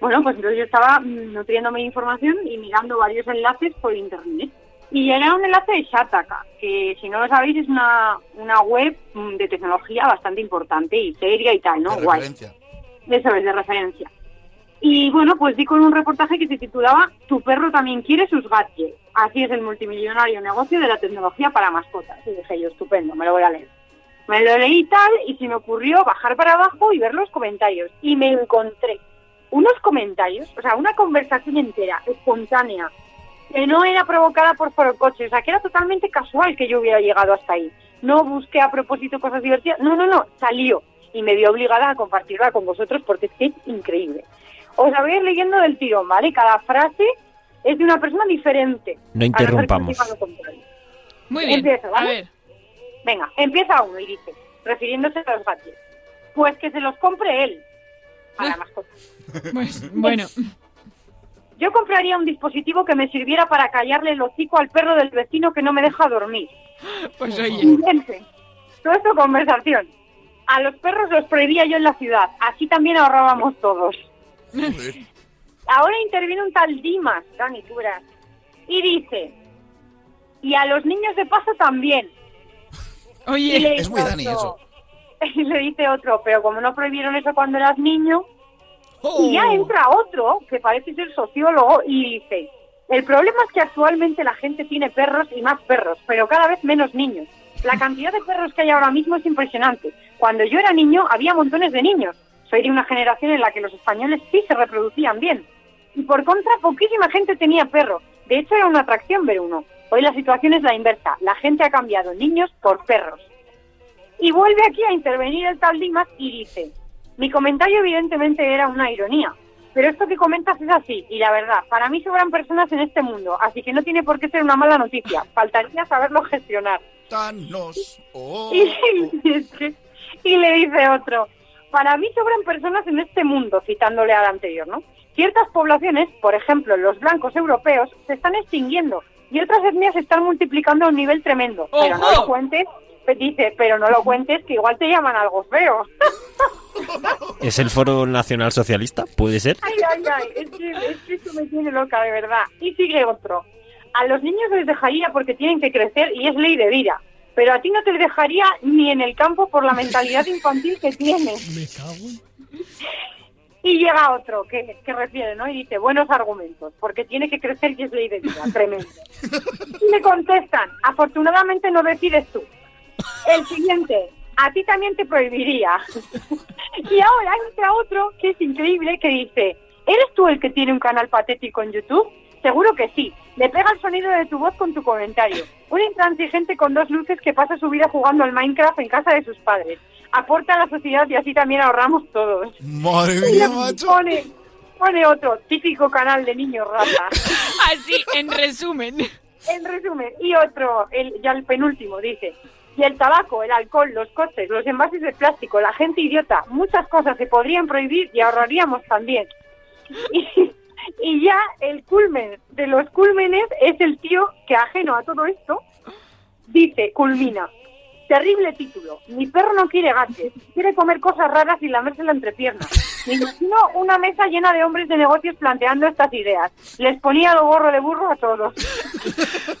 Bueno, pues entonces yo estaba mm, nutriéndome de información y mirando varios enlaces por internet. Y era un enlace de Shataka, que si no lo sabéis es una, una web mm, de tecnología bastante importante y seria y tal, ¿no? De Guay. referencia. Eso es, de referencia. Y bueno, pues di con un reportaje que se titulaba Tu perro también quiere sus gadgets. Así es el multimillonario negocio de la tecnología para mascotas. Y dije yo, estupendo, me lo voy a leer. Me lo leí tal y se me ocurrió bajar para abajo y ver los comentarios. Y me encontré unos comentarios, o sea, una conversación entera, espontánea, que no era provocada por forocoche, o sea, que era totalmente casual que yo hubiera llegado hasta ahí. No busqué a propósito cosas divertidas, no, no, no, salió y me vi obligada a compartirla con vosotros porque es que es increíble. Os la voy a ir leyendo del tirón, ¿vale? Cada frase es de una persona diferente. No interrumpamos. Muy bien. Empiezo, A ¿vale? ver. Venga, empieza uno y dice, refiriéndose a los gadgets, pues que se los compre él a la mascota. Pues, bueno. Yo compraría un dispositivo que me sirviera para callarle el hocico al perro del vecino que no me deja dormir. Pues oye. Siguiente. Todo esto conversación. A los perros los prohibía yo en la ciudad. Así también ahorrábamos todos. Ahora interviene un tal Dimas, Dani, tú verás. Y dice, Y a los niños de paso también. Oye, Es muy Dani otro- Y le dice otro, pero como no prohibieron eso cuando eras niño, y ya entra otro, que parece ser sociólogo, y dice, el problema es que actualmente la gente tiene perros y más perros, pero cada vez menos niños. La cantidad de perros que hay ahora mismo es impresionante. Cuando yo era niño había montones de niños. Soy de una generación en la que los españoles sí se reproducían bien. Y por contra, poquísima gente tenía perro. De hecho, era una atracción ver uno. Hoy la situación es la inversa. La gente ha cambiado niños por perros. Y vuelve aquí a intervenir el tal Dimas y dice, mi comentario evidentemente era una ironía, pero esto que comentas es así, y la verdad, para mí sobran personas en este mundo, así que no tiene por qué ser una mala noticia, faltaría saberlo gestionar. Oh. Y le dice otro, para mí sobran personas en este mundo, citándole al anterior, ¿no? Ciertas poblaciones, por ejemplo los blancos europeos, se están extinguiendo y otras etnias se están multiplicando a un nivel tremendo. Pero no lo cuentes, dice, pero no lo cuentes que igual te llaman algo feo. ¿Es el Foro Nacional Socialista? ¿Puede ser? Ay, ay, ay, es que, es que esto me tiene loca, de verdad. Y sigue otro. A los niños les dejaría porque tienen que crecer y es ley de vida. Pero a ti no te dejaría ni en el campo por la mentalidad infantil que tienes. Me cago. Y llega otro que, que refiere, ¿no? Y dice, buenos argumentos, porque tiene que crecer y es ley de vida, tremendo. Y le contestan, afortunadamente no decides tú. El siguiente, a ti también te prohibiría. Y ahora entra otro que es increíble, que dice, ¿eres tú el que tiene un canal patético en YouTube? Seguro que sí. Le pega el sonido de tu voz con tu comentario. Un intransigente con dos luces que pasa su vida jugando al Minecraft en casa de sus padres. Aporta a la sociedad y así también ahorramos todos. Madre mía, macho. Pone, pone otro, típico canal de niños rata. Así, en resumen. En resumen, y otro, el, ya el penúltimo, dice, y el tabaco, el alcohol, los coches, los envases de plástico, la gente idiota, muchas cosas se podrían prohibir y ahorraríamos también. Y, y ya el culmen de los cúlmenes es el tío que ajeno a todo esto dice, culmina. Terrible título. Mi perro no quiere gatos. Quiere comer cosas raras y lamerse la entrepierna. Me imagino una mesa llena de hombres de negocios planteando estas ideas. Les ponía el gorro de burro a todos.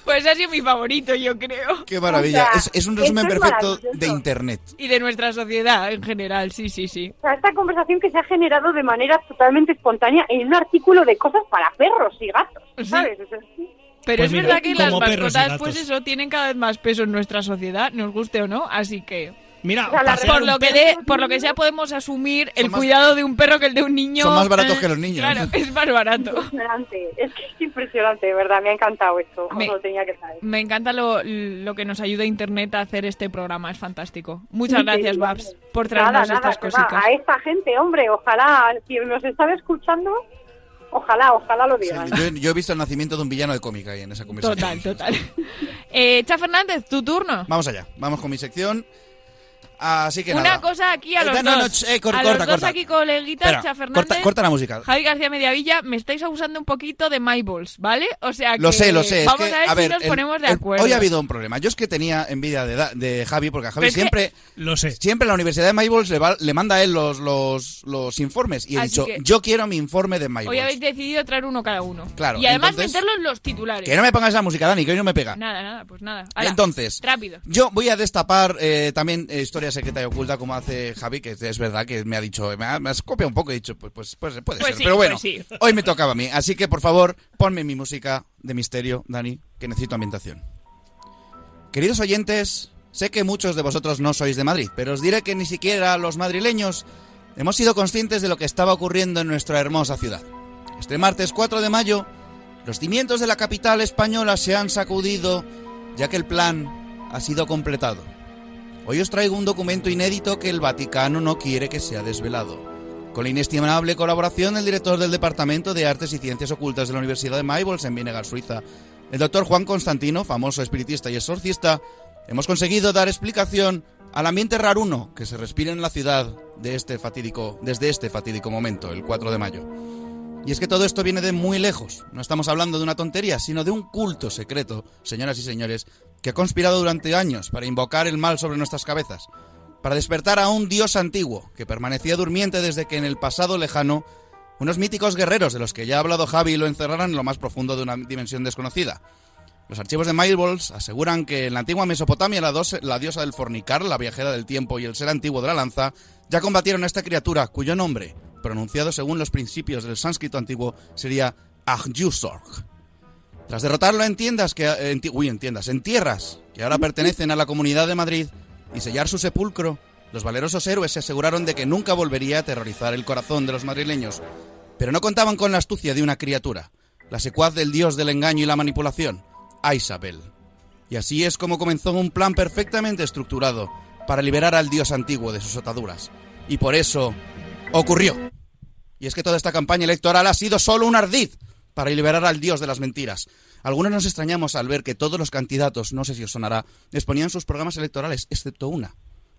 Pues ha sido mi favorito, yo creo. Qué maravilla. O sea, es, es un resumen es perfecto de Internet. Y de nuestra sociedad en general, sí, sí, sí. O sea, esta conversación que se ha generado de manera totalmente espontánea en un artículo de cosas para perros y gatos, ¿sabes? O sea, sí. Pero Pues es mira, verdad que las mascotas, pues eso, tienen cada vez más peso en nuestra sociedad, nos guste o no, así que... Mira, O sea, Por lo que, de, por lo que sea, podemos asumir el más- cuidado de un perro que el de un niño. Son más baratos eh, que los niños. Claro, es más barato. Impresionante. Es que es impresionante, de verdad. Me ha encantado esto. Me- lo tenía que saber. Me encanta lo, lo que nos ayuda Internet a hacer este programa, es fantástico. Muchas Sí, gracias, sí, Babs, por traernos Nada, nada, estas va, cositas. A esta gente, hombre, ojalá, si nos están escuchando, ojalá, ojalá lo Sí, digan. yo, yo he visto el nacimiento de un villano de cómica ahí en esa conversación. Total, total. Eh, Cha Fernández, tu turno. Vamos allá, vamos con mi sección. Así que Una nada. cosa aquí a Eh, los no, no, dos. eh, cor- a corta, los dos corta. aquí coleguitas, Espera, Fernández, corta, corta la música. Javi García Mediavilla, me estáis abusando un poquito de My Balls, ¿vale? O sea Lo que sé, lo sé. es Vamos que, a ver si ver, nos el- ponemos de el- acuerdo. Hoy ha habido un problema. Yo es que tenía envidia de, de Javi, porque a Javi Pero es que- siempre, Lo sé. siempre la Universidad de Mayballs le, va- le manda a él los, los, los informes. Y he Así dicho, que- yo quiero mi informe de Hoy Mayballs. habéis decidido traer uno cada uno. Claro, Y además entonces- meterlo en los titulares. Que no me pongas esa música, Dani, que hoy no me pega. Nada, nada, pues nada. Entonces, Rápido. yo voy a destapar eh, también eh, historia secreta y oculta como hace Javi, que es verdad que me ha dicho, me ha, me has copiado un poco y he dicho, pues, pues, pues puede Pues ser. sí, Pero bueno, pues sí. hoy me tocaba a mí. Así que, por favor, ponme mi música de misterio, Dani, que necesito ambientación. Queridos oyentes, sé que muchos de vosotros no sois de Madrid, pero os diré que ni siquiera los madrileños hemos sido conscientes de lo que estaba ocurriendo en nuestra hermosa ciudad. Este martes 4 de mayo, los cimientos de la capital española se han sacudido, ya que el plan ha sido completado. Hoy os traigo un documento inédito que el Vaticano no quiere que sea desvelado. Con la inestimable colaboración del director del Departamento de Artes y Ciencias Ocultas de la Universidad de Maybols en Vinegar, Suiza, el doctor Juan Constantino, famoso espiritista y exorcista, hemos conseguido dar explicación al ambiente raruno que se respira en la ciudad de este fatídico, desde este fatídico momento, el 4 de mayo. Y es que todo esto viene de muy lejos. No estamos hablando de una tontería, sino de un culto secreto, señoras y señores, que ha conspirado durante años para invocar el mal sobre nuestras cabezas, para despertar a un dios antiguo que permanecía durmiente desde que en el pasado lejano unos míticos guerreros de los que ya ha hablado Javi lo encerraran en lo más profundo de una dimensión desconocida. Los archivos de Maybols aseguran que en la antigua Mesopotamia la, diosa del fornicar, la viajera del tiempo y el ser antiguo de la lanza ya combatieron a esta criatura cuyo nombre, pronunciado según los principios del sánscrito antiguo, sería Ahyusorg. Tras derrotarlo en tiendas que en, ti- uy, en tiendas, en tierras que ahora pertenecen a la Comunidad de Madrid y sellar su sepulcro, los valerosos héroes se aseguraron de que nunca volvería a aterrorizar el corazón de los madrileños. Pero no contaban con la astucia de una criatura, la secuaz del dios del engaño y la manipulación, Isabel. Y así es como comenzó un plan perfectamente estructurado para liberar al dios antiguo de sus ataduras. Y por eso ocurrió. Y es que toda esta campaña electoral ha sido solo un ardid para liberar al dios de las mentiras. Algunos nos extrañamos al ver que todos los candidatos, no sé si os sonará, exponían sus programas electorales, excepto una.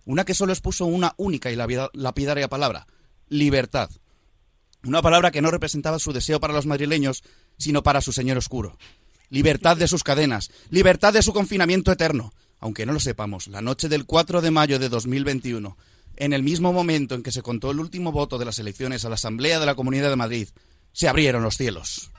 Una que solo expuso una única y lapida- lapidaria palabra, libertad. Una palabra que no representaba su deseo para los madrileños, sino para su señor oscuro. Libertad de sus cadenas, libertad de su confinamiento eterno. Aunque no lo sepamos, la noche del 4 de mayo de 2021, en el mismo momento en que se contó el último voto de las elecciones a la Asamblea de la Comunidad de Madrid, se abrieron los cielos.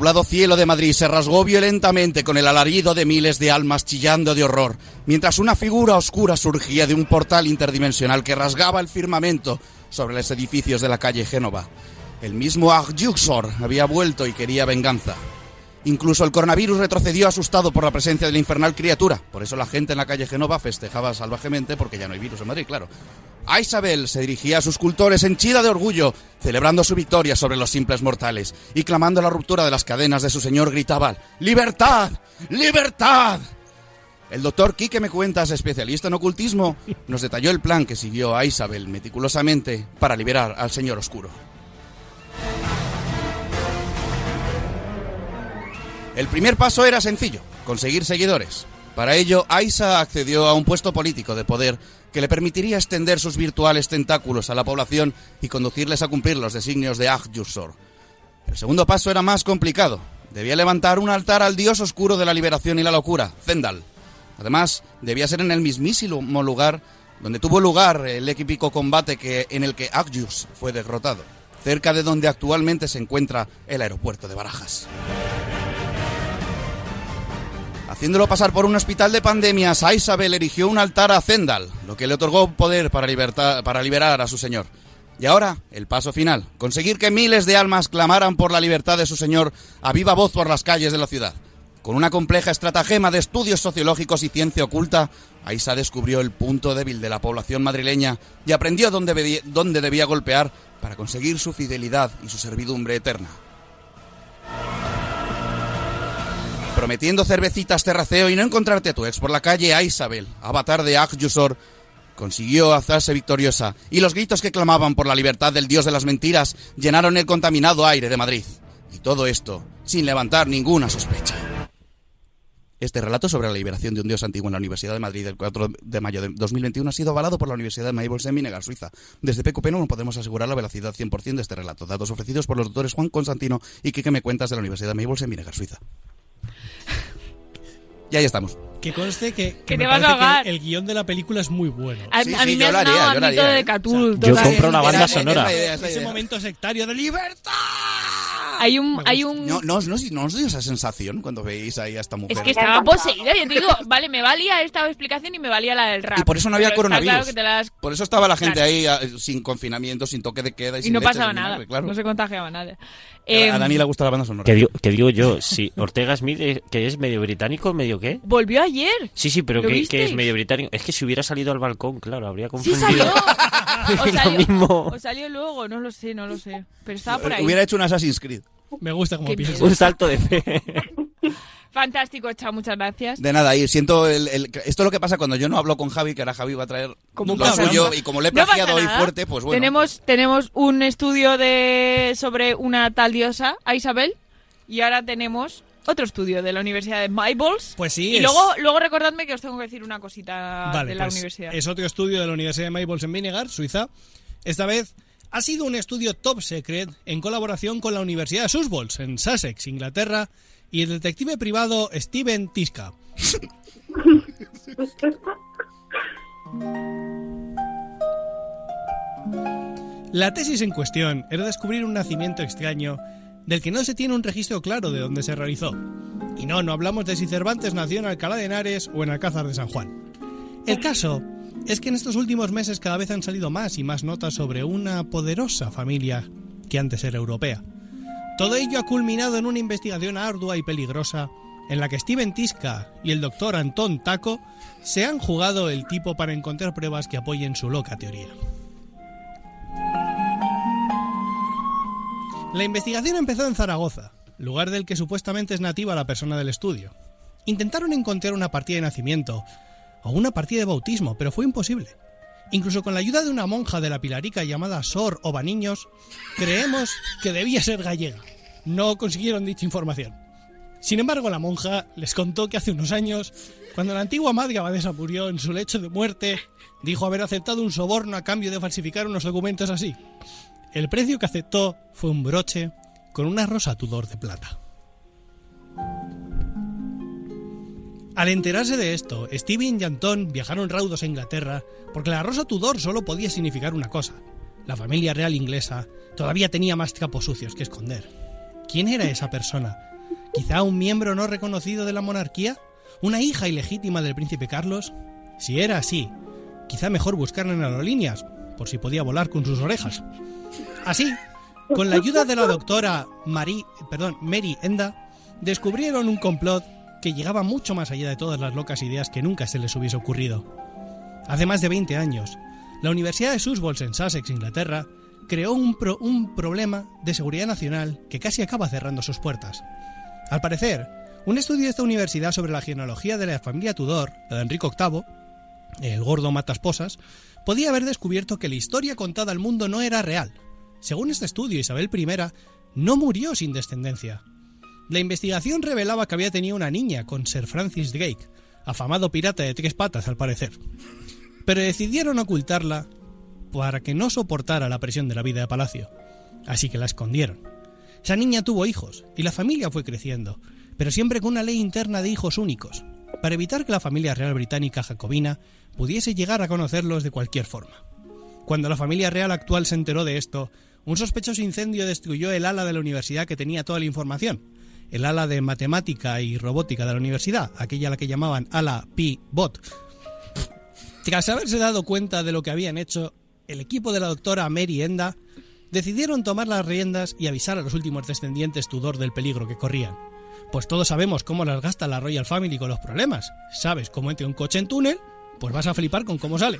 Nublado cielo de Madrid se rasgó violentamente con el alarido de miles de almas chillando de horror, mientras una figura oscura surgía de un portal interdimensional que rasgaba el firmamento sobre los edificios de la calle Génova. El mismo Agyuxor había vuelto y quería venganza. Incluso el coronavirus retrocedió asustado por la presencia de la infernal criatura. Por eso la gente en la calle Genova festejaba salvajemente porque ya no hay virus en Madrid, claro. A Isabel se dirigía a sus cultores henchida de orgullo, celebrando su victoria sobre los simples mortales, y clamando la ruptura de las cadenas de su señor gritaba ¡Libertad! ¡Libertad! El doctor Quique Me Cuentas, especialista en ocultismo, nos detalló el plan que siguió a Isabel meticulosamente para liberar al señor oscuro. El primer paso era sencillo, conseguir seguidores. Para ello, Aisa accedió a un puesto político de poder que le permitiría extender sus virtuales tentáculos a la población y conducirles a cumplir los designios de Ahyusor. El segundo paso era más complicado. Debía levantar un altar al dios oscuro de la liberación y la locura, Zendal. Además, debía ser en el mismísimo lugar donde tuvo lugar el épico combate que, en el que Agyus fue derrotado, cerca de donde actualmente se encuentra el aeropuerto de Barajas. Haciéndolo pasar por un hospital de pandemias, a Isabel erigió un altar a Zendal, lo que le otorgó poder para, libertar- para liberar a su señor. Y ahora, el paso final, conseguir que miles de almas clamaran por la libertad de su señor a viva voz por las calles de la ciudad. Con una compleja estratagema de estudios sociológicos y ciencia oculta, Aisa descubrió el punto débil de la población madrileña y aprendió dónde, dónde debía golpear para conseguir su fidelidad y su servidumbre eterna. Prometiendo cervecitas terraceo y no encontrarte a tu ex por la calle, a Isabel, avatar de Agyusor, consiguió hacerse victoriosa y los gritos que clamaban por la libertad del dios de las mentiras llenaron el contaminado aire de Madrid. Y todo esto sin levantar ninguna sospecha. Este relato sobre la liberación de un dios antiguo en la Universidad de Madrid el 4 de mayo de 2021 ha sido avalado por la Universidad de Maybols en Vinegar, Suiza. Desde PQP no podemos asegurar la veracidad 100% de este relato. Datos ofrecidos por los doctores Juan Constantino y Quique Me Cuentas de la Universidad de Maybols en Vinegar, Suiza. Y ahí estamos. Que conste que, Que me te vas a parece que ahogar. el, el guion de la película es muy bueno. A, a mí me ha sonado ámbito de Catul. Yo total. compro la banda sonora. Ese momento sectario de libertad. Hay un, hay un... No, no, no, no os dio esa sensación cuando veis ahí a esta mujer. Es que estaba poseída. Yo te digo, vale, me valía esta explicación y me valía la del rap. Y por eso no había coronavirus. claro que te las- Por eso estaba la gente Claro. ahí ah, sin confinamiento, sin toque de queda y, Y sin no leches pasaba nada. claro. No se contagiaba nada. A- Eh, a Dani le gusta la banda sonora. Que digo, que digo yo, si Ortega Smith, eh, que es medio británico, medio qué. Volvió ayer. Sí, sí, pero ¿Lo que, que es medio británico. Es que si hubiera salido al balcón, claro, habría Sí confundido. salió. O Lo salió, mismo. o salió luego, no lo sé, no lo sé. Pero estaba por ahí. Hubiera hecho un Assassin's Creed. Me gusta como piensas. Un salto de fe. Fantástico, chao, muchas gracias. De nada, y siento el, el- esto es lo que pasa cuando yo no hablo con Javi, que ahora Javi va a traer Como lo suyo y como le he No plagiado hoy fuerte, pues bueno. Tenemos, tenemos un estudio de sobre una tal diosa, a Isabel, y ahora tenemos otro estudio de la Universidad de Maybols. Pues sí, Y es- luego, luego recordadme que os tengo que decir una cosita Vale, de la pues universidad. es otro estudio de la Universidad de Maybols en Vinegar, Suiza. Esta vez ha sido un estudio top secret en colaboración con la Universidad de Sussex en Sussex, Inglaterra, y el detective privado Steven Tiska. La tesis en cuestión era descubrir un nacimiento extraño del que no se tiene un registro claro de dónde se realizó. Y no, no hablamos de si Cervantes nació en Alcalá de Henares o en Alcázar de San Juan. El caso es que en estos últimos meses cada vez han salido más y más notas sobre una poderosa familia que antes era europea. Todo ello ha culminado en una investigación ardua y peligrosa en la que Steven Tiska y el doctor Antón Taco se han jugado el tipo para encontrar pruebas que apoyen su loca teoría. La investigación empezó en Zaragoza, lugar del que supuestamente es nativa la persona del estudio. Intentaron encontrar una partida de nacimiento o una partida de bautismo, pero fue imposible. Incluso con la ayuda de una monja de la Pilarica llamada Sor o Baniños, creemos que debía ser gallega. No consiguieron dicha información. Sin embargo, la monja les contó que hace unos años, cuando la antigua madre abadesa murió en su lecho de muerte, dijo haber aceptado un soborno a cambio de falsificar unos documentos así. El precio que aceptó fue un broche con una rosa Tudor de plata. Al enterarse de esto, Steven y Antón viajaron raudos a Inglaterra porque la rosa Tudor solo podía significar una cosa. La familia real inglesa todavía tenía más capos sucios que esconder. ¿Quién era esa persona? ¿Quizá un miembro no reconocido de la monarquía? ¿Una hija ilegítima del príncipe Carlos? Si era así, quizá mejor buscarla en aerolíneas, por si podía volar con sus orejas. Así, con la ayuda de la doctora perdón, Mary Enda, descubrieron un complot que llegaba mucho más allá de todas las locas ideas que nunca se les hubiese ocurrido. Hace más de 20 años, la Universidad de Sussex en Sussex, Inglaterra, creó un, pro- un problema de seguridad nacional que casi acaba cerrando sus puertas. Al parecer, un estudio de esta universidad sobre la genealogía de la familia Tudor, la de Enrique VIII, el gordo matasposas, podía haber descubierto que la historia contada al mundo no era real. Según este estudio, Isabel I no murió sin descendencia. La investigación revelaba que había tenido una niña con Sir Francis Drake, afamado pirata de tres patas al parecer. Pero decidieron ocultarla para que no soportara la presión de la vida de palacio. Así que la escondieron. Esa niña tuvo hijos y la familia fue creciendo, pero siempre con una ley interna de hijos únicos, para evitar que la familia real británica jacobina pudiese llegar a conocerlos de cualquier forma. Cuando la familia real actual se enteró de esto, un sospechoso incendio destruyó el ala de la universidad que tenía toda la información, el ala de matemática y robótica de la universidad, aquella a la que llamaban ala Pi Bot. Tras haberse dado cuenta de lo que habían hecho, el equipo de la doctora Mary Enda decidieron tomar las riendas y avisar a los últimos descendientes Tudor del peligro que corrían. Pues todos sabemos cómo las gasta la Royal Family con los problemas. ¿Sabes cómo entra un coche en túnel? Pues vas a flipar con cómo sale.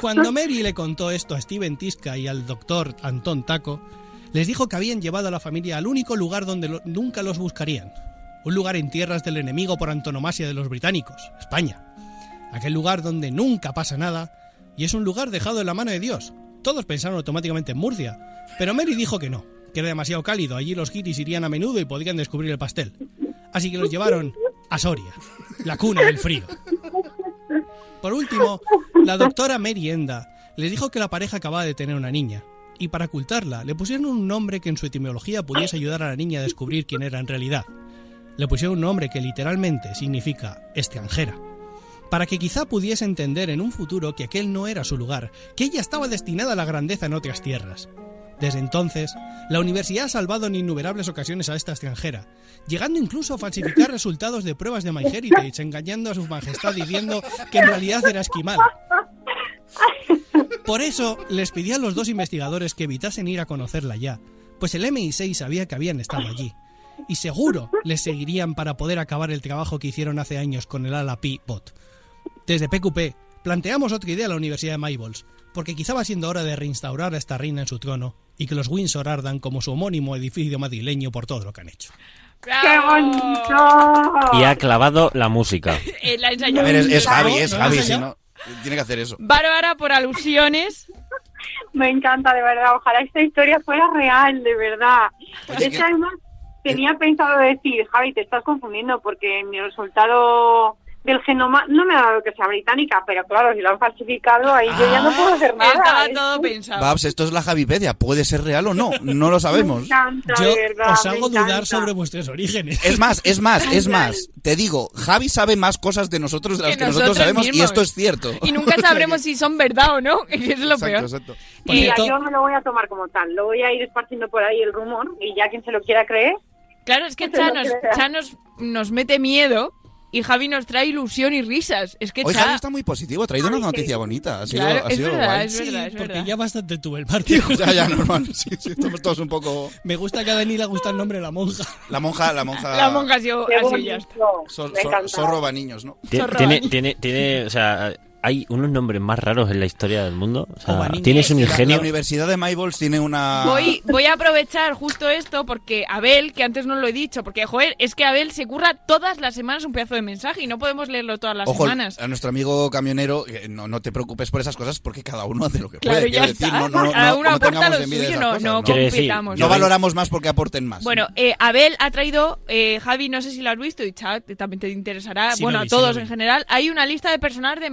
Cuando Mary le contó esto a Steven Tiska y al doctor Antón Taco, les dijo que habían llevado a la familia al único lugar donde nunca los buscarían. Un lugar en tierras del enemigo por antonomasia de los británicos, España. Aquel lugar donde nunca pasa nada y es un lugar dejado en la mano de Dios. Todos pensaron automáticamente en Murcia, pero Mary dijo que no, que era demasiado cálido, allí los guiris irían a menudo y podrían descubrir el pastel. Así que los llevaron a Soria, la cuna del frío. Por último, la doctora Mary Enda les dijo que la pareja acababa de tener una niña, y para ocultarla le pusieron un nombre que en su etimología pudiese ayudar a la niña a descubrir quién era en realidad. Le pusieron un nombre que literalmente significa extranjera, para que quizá pudiese entender en un futuro que aquel no era su lugar, que ella estaba destinada a la grandeza en otras tierras. Desde entonces, la universidad ha salvado en innumerables ocasiones a esta extranjera, llegando incluso a falsificar resultados de pruebas de MyHeritage, engañando a su majestad diciendo que en realidad era esquimal. Por eso les pidió a los dos investigadores que evitasen ir a conocerla ya, pues el MI6 sabía que habían estado allí, y seguro les seguirían para poder acabar el trabajo que hicieron hace años con el ala Pi Bot. Desde PQP planteamos otra idea a la Universidad de Maybols, porque quizá va siendo hora de reinstaurar a esta reina en su trono y que los Windsor ardan como su homónimo edificio madrileño por todo lo que han hecho. ¡Qué bonito! Y ha clavado la música. Eh, la A ver, es, es Javi, es ¿No Javi, si no, tiene que hacer eso. Bárbara por alusiones. Me encanta, de verdad. Ojalá esta historia fuera real, de verdad. Oye, es que- que además tenía pensado decir, Javi, te estás confundiendo porque mi resultado del genoma, no me ha dado que sea británica, pero claro, si lo han falsificado, ahí yo ya no puedo hacer nada. Estaba Es todo pensado. Babs, esto es la Javipedia. ¿Puede ser real o no? No lo sabemos. Me encanta, Yo verdad, os me hago dudar encanta. sobre vuestros orígenes. Es más, es más, es más. Te digo, Javi sabe más cosas de nosotros de las Que que, nosotros, nosotros sabemos y esto es cierto. Y nunca sabremos si son verdad o no, que es lo Exacto, peor. exacto. Por Mira, cierto- yo me lo voy a tomar como tal, lo voy a ir esparciendo por ahí el rumor y ya quien se lo quiera creer. Claro, es que Eso Cha, no nos, crea. Cha nos, nos mete miedo y Javi nos trae ilusión y risas. Es que Hoy Cha... Javi está muy positivo, ha traído una noticia bonita. Ha sido, Claro, ha es sido verdad, guay. es Sí, verdad, es porque verdad. ya bastante tuve el partido. Ya, ya, normal. Sí, sí, estamos todos un poco... Me gusta que a Dani le gusta el nombre de la monja. La monja, la monja... La monja ha sido así ya está. zorro va niños, ¿no? Tiene, tiene, tiene, o sea, hay unos nombres más raros en la historia del mundo. O sea, Obanini. tienes un La, la ingenio. Universidad de Maybols tiene una... Voy, voy a aprovechar justo esto porque Abel, que antes no lo he dicho, porque joder, es que Abel se curra todas las semanas un pedazo de mensaje y no podemos leerlo todas las Ojo, semanas. a nuestro amigo camionero, eh, no, no te preocupes por esas cosas porque cada uno hace lo que Claro, puede. ya está. decir, no, no, no, Cada no- uno no aporta lo suyo, no, cosas, no compitamos. No valoramos más porque aporten más. Bueno, eh, Abel ha traído, eh, Javi, no sé si lo has visto y Chat también te interesará, Sí, bueno, vi, a todos en general, hay una lista de personajes de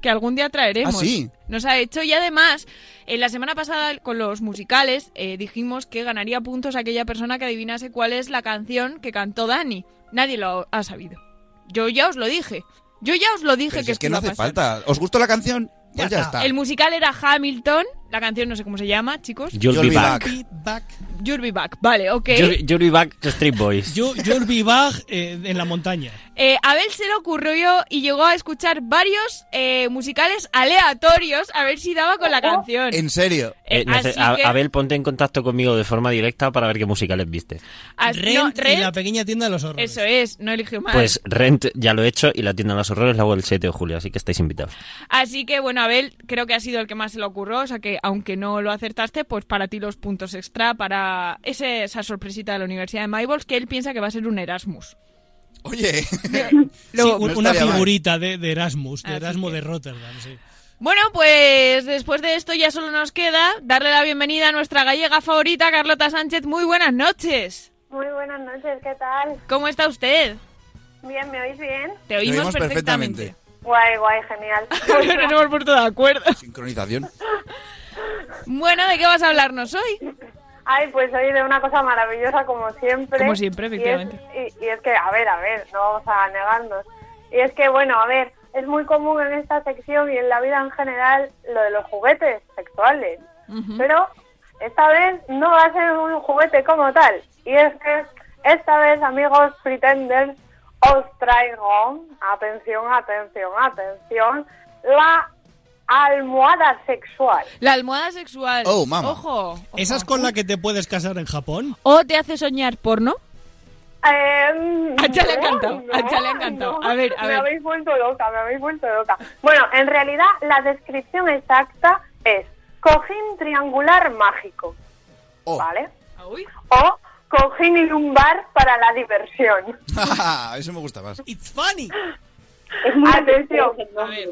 Que algún día traeremos. Ah, sí. Nos ha hecho y además, en la semana pasada con los musicales eh, dijimos que ganaría puntos aquella persona que adivinase cuál es la canción que cantó Dani. Nadie lo ha sabido. Yo ya os lo dije. Yo ya os lo dije Pero si que es que no hace pasar. falta. ¿Os gustó la canción? Pues Ya ya está. está. El musical era Hamilton, la canción no sé cómo se llama, chicos. You'll be back. Be back. You'll be back. Vale, ok. You'll, you'll be back, Street Boys. Yo, You'll be back eh, en la montaña. Eh, Abel se le ocurrió y llegó a escuchar varios eh, musicales aleatorios a ver si daba con la canción. En serio. Eh, Eh, a- que- Abel, ponte en contacto conmigo de forma directa para ver qué musicales viste. as- Rent, no, y la pequeña tienda de los horrores. eso es, no eligió más. Pues Rent ya lo he hecho y la tienda de los horrores la hago el 7 de julio, así que estáis invitados. Así que bueno, Abel creo que ha sido el que más se le ocurrió, o sea que aunque no lo acertaste, pues para ti los puntos extra para ese- esa sorpresita de la Universidad de Maybols que él piensa que va a ser un Erasmus. Oye, Luego- Sí, un- no una figurita de, de Erasmus, de Así Erasmus que- de Rotterdam, sí. Bueno, pues después de esto ya solo nos queda darle la bienvenida a nuestra gallega favorita, Carlota Sánchez. Muy buenas noches. Muy buenas noches, ¿qué tal? ¿Cómo está usted? Bien, ¿me oís bien? Te oímos, oímos perfectamente. Guay, guay, genial. Nos hemos puesto de acuerdo. sincronización. Bueno, ¿de qué vas a hablarnos hoy? Ay, pues hoy de una cosa maravillosa como siempre. Como siempre, Y es- efectivamente. Y y es, que, a ver, a ver, no vamos a negarnos. Y es que, bueno, a ver, es muy común en esta sección y en la vida en general lo de los juguetes sexuales. Pero esta vez no va a ser un juguete como tal. Y es que esta vez, amigos pretenders, os traigo, atención, atención, atención, la almohada sexual. La almohada sexual. Oh, mama. Ojo. ojo. ¿Esa es con la que te puedes casar en Japón? ¿O te hace soñar porno? Eh, A Cha le ha no, encantado, a Cha le ha encantado. A ver, a me ver. habéis vuelto loca, me habéis vuelto loca. Bueno, en realidad la descripción exacta es cojín triangular mágico, Oh. ¿vale? Uy. O cojín lumbar para la diversión. Eso me gusta más. It's funny. Atención, A ver.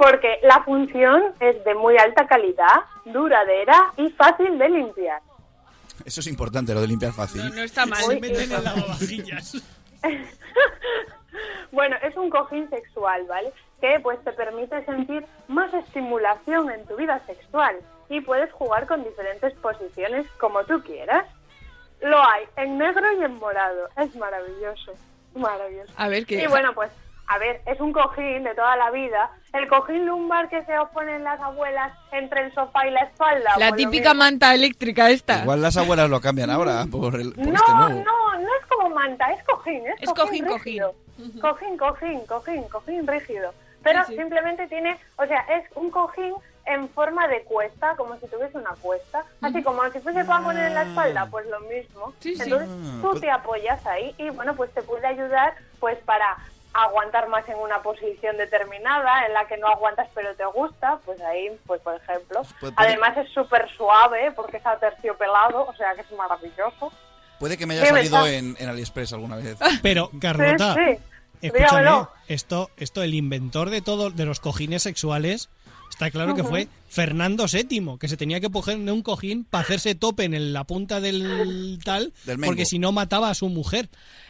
Porque la función es de muy alta calidad, duradera y fácil de limpiar. Eso es importante, lo de limpiar No, fácil. no está mal. Se meten en lavavajillas. Bueno, es un cojín sexual, ¿vale? Que pues te permite sentir más estimulación en tu vida sexual y puedes jugar con diferentes posiciones como tú quieras. Lo hay en negro y en morado. Es maravilloso, maravilloso. A ver, ¿qué? Y bueno, pues, a ver, es un cojín de toda la vida. El cojín lumbar que se os ponen las abuelas entre el sofá y la espalda. La típica manta eléctrica esta. Igual las abuelas lo cambian ahora por, el, por No, este nuevo. no, no es como manta, es cojín, es, Es cojín, rígido. Cojín, cojín, cojín, cojín rígido. Pero Sí, sí. simplemente tiene, o sea, es un cojín en forma de cuesta, como si tuviese una cuesta. Así como si fuese para poner en la espalda, pues lo mismo. Sí, sí. Entonces Ah, tú pues- te apoyas ahí y bueno, pues te puede ayudar pues para aguantar más en una posición determinada en la que no aguantas pero te gusta, pues ahí, pues por ejemplo. Puede- puede- Además es súper suave porque es aterciopelado, o sea que es maravilloso. Puede que me haya Sí, salido en, en AliExpress alguna vez. Pero, Carlota, Sí, sí. escúchame, Dígamelo. esto, esto, el inventor de todo, de los cojines sexuales, Está claro que fue Fernando VII, que se tenía que poner en un cojín para hacerse tope en el- la punta del tal, Del porque si no mataba a su mujer.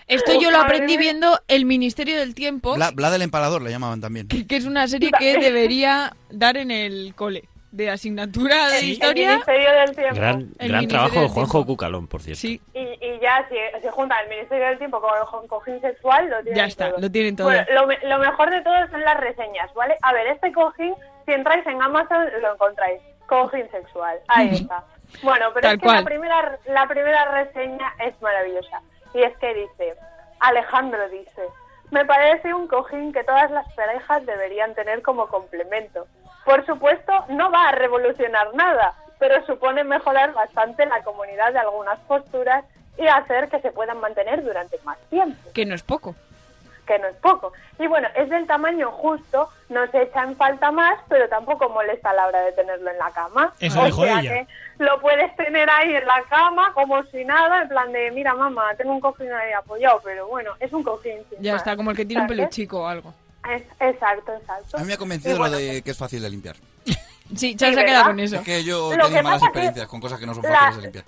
Esto yo lo aprendí viendo El Ministerio del Tiempo, Bla, Bla del Empalador le llamaban también. que es una serie que debería dar en el cole de asignatura de El historia. Ministerio del Tiempo. Gran, El gran trabajo de Juanjo Tiempo. Cucalón, por cierto. Sí, Y, y ya, si se junta el Ministerio del Tiempo con el cojín sexual, lo tienen ya está, todo. lo tienen todo. Bueno, lo, me- lo mejor de todo son las reseñas, ¿vale? A ver, este cojín, si entráis en Amazon, lo encontráis. Cojín sexual, ahí está. Bueno, pero Tal es que cual. la primera, la primera reseña es maravillosa. Y es que dice, Alejandro dice, me parece un cojín que todas las parejas deberían tener como complemento. Por supuesto, no va a revolucionar nada, pero supone mejorar bastante la comunidad de algunas posturas y hacer que se puedan mantener durante más tiempo Que no es poco. que no es poco. Y bueno, es del tamaño justo, no se echa en falta más, pero tampoco molesta a la hora de tenerlo en la cama. Eso o dijo sea ella. que lo puedes tener ahí en la cama como si nada, en plan de, mira mamá, tengo un cojín ahí apoyado, pero bueno, es un cojín. sin Ya más. está, como el que tiene un peluchico o algo. Es- exacto, exacto. A mí me ha convencido bueno, lo de que es fácil de limpiar. Sí, Chas Sí, se ha quedado ¿verdad? con eso. Es que yo he Lo tenido que malas experiencias con cosas que no son la- fáciles de limpiar.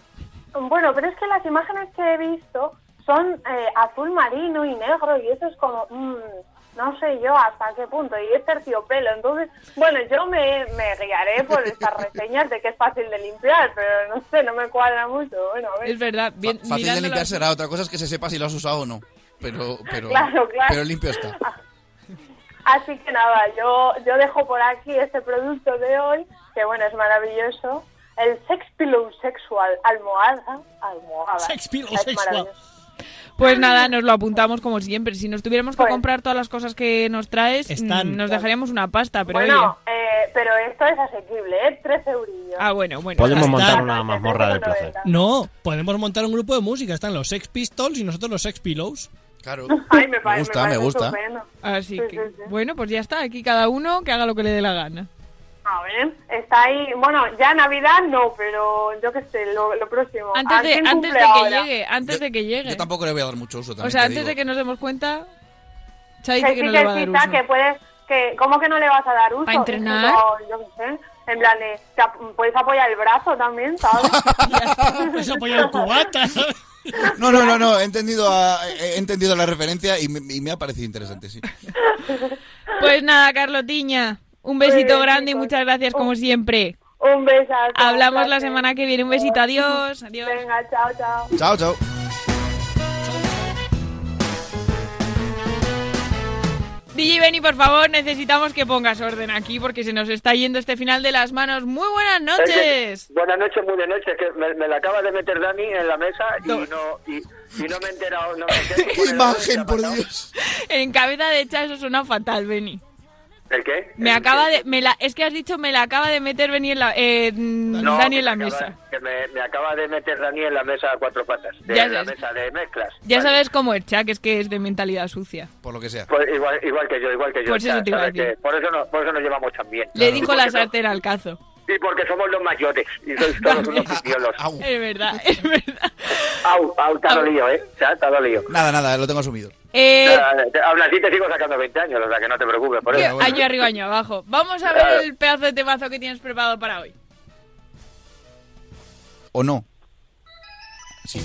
Bueno, pero es que las imágenes que he visto son eh, azul marino y negro y eso es como, mm, no sé yo hasta qué punto, y es terciopelo. Entonces, bueno, yo me, me guiaré por estas reseñas de que es fácil de limpiar, pero no sé, no me cuadra mucho. Bueno, a ver. Es verdad, bien, Fácil de limpiar será, otra cosa es que se sepa si lo has usado o no. Pero, pero, Claro, claro. pero limpio está. Así que nada, yo, yo dejo por aquí este producto de hoy, que bueno, es maravilloso. El Sex Pillow Sexual Almohada. Almohada. Sex Pillow Sexual. Pues nada, nos lo apuntamos como siempre. Si nos tuviéramos que Pues- comprar todas las cosas que nos traes, Están. mm, nos dejaríamos una pasta, pero bueno, oye. eh, pero esto es asequible, ¿eh? 13 eurillos. Ah, bueno, bueno. Podemos Está. montar una mazmorra del placer. No, podemos montar un grupo de música. Están los Sex Pistols y nosotros los Sex Pillows. Claro. Ay, me, Me parece- gusta, me gusta. estupendo. Así Sí, que, sí, sí. bueno, pues ya está. Aquí cada uno que haga lo que le dé la gana. A ver, está ahí. Bueno, ya Navidad no, pero yo qué sé, lo, lo próximo. Antes ¿A de, antes de que ahora? llegue, antes de que llegue. Yo tampoco le voy a dar mucho uso también. O sea, te antes digo. de que nos demos cuenta, Cha Que que no le va a dar que sí, uso. que puedes, que, ¿cómo que no le vas a dar uso? ¿Para entrenar? No, yo qué sé. En plan de, puedes apoyar el brazo también, ¿sabes? Puedes apoyar el cubata, ¿sabes? No, no, no, no, he entendido, a- he entendido la referencia y me, y me ha parecido interesante, sí. Pues nada, Carlotiña, un besito bien, grande y muchas gracias como siempre. Un besazo. Hablamos la semana que viene. Un besito, adiós. Adiós. Venga, chao, chao. Chao, chao. DJ Benny, por favor, necesitamos que pongas orden aquí porque se nos está yendo este final de las manos. Muy buenas noches. Buenas noches, muy de noche. Que me, me la acaba de meter Dani en la mesa y no, y, y no me he enterado. No me he enterado. ¡Qué imagen, por Dios! En cabeza de hecha eso suena fatal, Benny. ¿El qué? Me acaba de, me la, es que has dicho me la acaba de meter en la, eh, No, Dani en la me acaba- mesa. Que me, me acaba de meter Dani en la mesa a cuatro patas. De Ya la sabes. mesa de mezclas. Ya Vale. sabes cómo es Chuck, es que es de mentalidad sucia. Por lo que sea. Pues igual, igual que yo, igual que yo. Pues eso ya, te iba a sabes decir. que por, eso no, por eso nos llevamos tan bien. Le Y dijo la sartén al cazo. Y porque somos los mayores. Y sois todos unos pipiolos. Es verdad, es verdad. Au, au, te ha dolido, ¿eh? Te ha dolido. Nada, nada, lo tengo asumido. Eh, Aún así te sigo sacando 20 años, o sea que no te preocupes por eso. Año arriba, año abajo. Vamos a ver Claro. el pedazo de temazo que tienes preparado para hoy. ¿O no? Sí.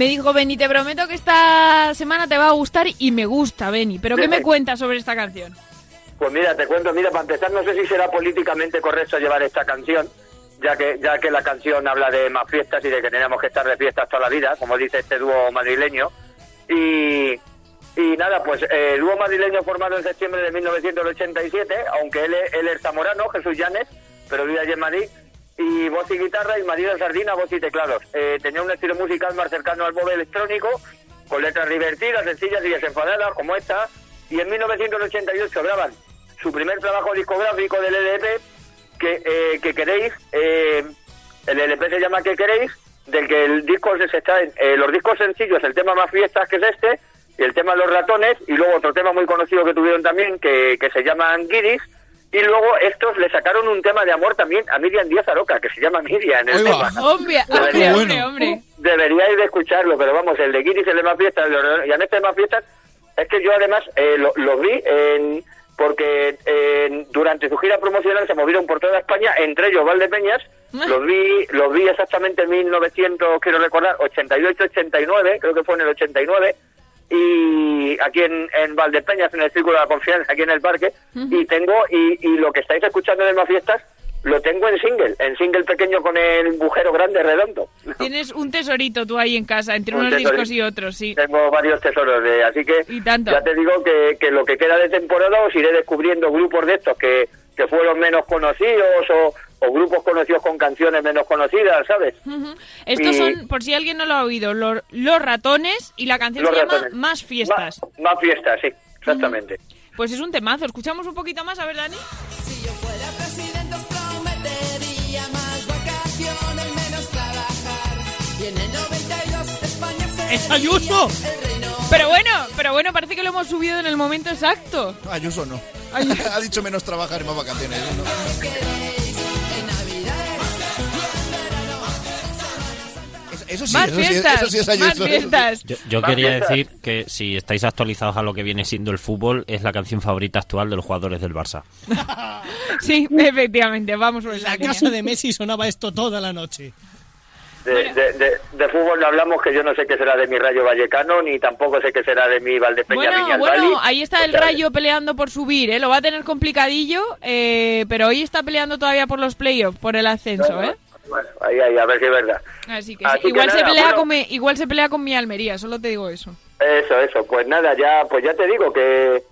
Me dijo Benny, te prometo que esta semana te va a gustar y me gusta, Benny. ¿Pero qué me cuentas sobre esta canción? Pues mira, te cuento, mira, para empezar, no sé si será políticamente correcto llevar esta canción, ya que ya que la canción habla de más fiestas y de que tenemos que estar de fiestas toda la vida, como dice este dúo madrileño. Y, y nada, pues eh, dúo madrileño formado en septiembre de 1987, aunque él, es- él es zamorano, Jesús Llanes, pero vive allí en Madrid. Y voz y guitarra y Marido Sardina, voz y teclados. Eh, tenía un estilo musical más cercano al pop electrónico, con letras divertidas, sencillas y desenfadadas, como esta. Y en 1988 graban su primer trabajo discográfico del LP, que, eh, que queréis, eh, el LP se llama ¿Qué queréis? del que el disco se está en eh, los discos sencillos, el tema más fiestas que es este, y el tema los ratones, y luego otro tema muy conocido que tuvieron también, que, que se llaman Guiris, y luego estos le sacaron un tema de amor también a Miriam Díaz Aroca, que se llama Miriam. El Oiga. tema. Hombre, hombre, hombre, hombre. Deberíais de escucharlo, pero vamos, el de Guiris, el de más fiestas, y en este de más fiestas, es que yo además eh, lo, lo vi en, porque eh, durante su gira promocional se movieron por toda España, entre ellos Valdepeñas, los vi, los vi exactamente en 1900, quiero recordar, 88-89, creo que fue en el 89, y aquí en, en Valdepeñas, en el Círculo de la Confianza, aquí en el parque, y tengo, y, y lo que estáis escuchando de más fiestas, lo tengo en single, en single pequeño con el bujero grande redondo. Tienes un tesorito tú ahí en casa, entre Un unos tesorito. discos y otros, sí. Tengo varios tesoros de, así que Y tanto. ya te digo que, que lo que queda de temporada os iré descubriendo grupos de estos que, que fueron menos conocidos o, o grupos conocidos con canciones menos conocidas, ¿sabes? Estos Y- son, por si alguien no lo ha oído, los, los ratones y la canción Los se llama. Más Fiestas. Más fiestas, sí, exactamente. Pues es un temazo. Escuchamos un poquito más, a ver, Dani. Si yo fuera presidente os prometería más vacaciones, menos trabajar. Y en el 92 España sería ¡Es Ayuso! Pero bueno, pero bueno, parece que lo hemos subido en el momento exacto. Ayuso no. Ha dicho menos trabajar y más vacaciones. ¿no? Eso, sí, más eso sí, fiestas, eso sí es más fiestas. Yo, yo Más quería fiestas. decir que si estáis actualizados a lo que viene siendo el fútbol, es la canción favorita actual de los jugadores del Barça. Sí, efectivamente, vamos por esa la línea. casa de Messi sonaba esto toda la noche. De, de, de- de fútbol no hablamos, que yo no sé qué será de mi Rayo Vallecano, ni tampoco sé qué será de mi Valdepeña Bueno, bueno, ahí está el Rayo peleando por subir, ¿eh? Lo va a tener complicadillo, eh, pero hoy está peleando todavía por los playoffs, por el ascenso, ¿eh? Bueno, ahí, ahí, a ver si es verdad. Así que Así sí. que igual, se nada, pelea bueno. con mi, igual se pelea con mi Almería, solo te digo eso. Eso, eso. Pues nada, ya pues ya te digo que,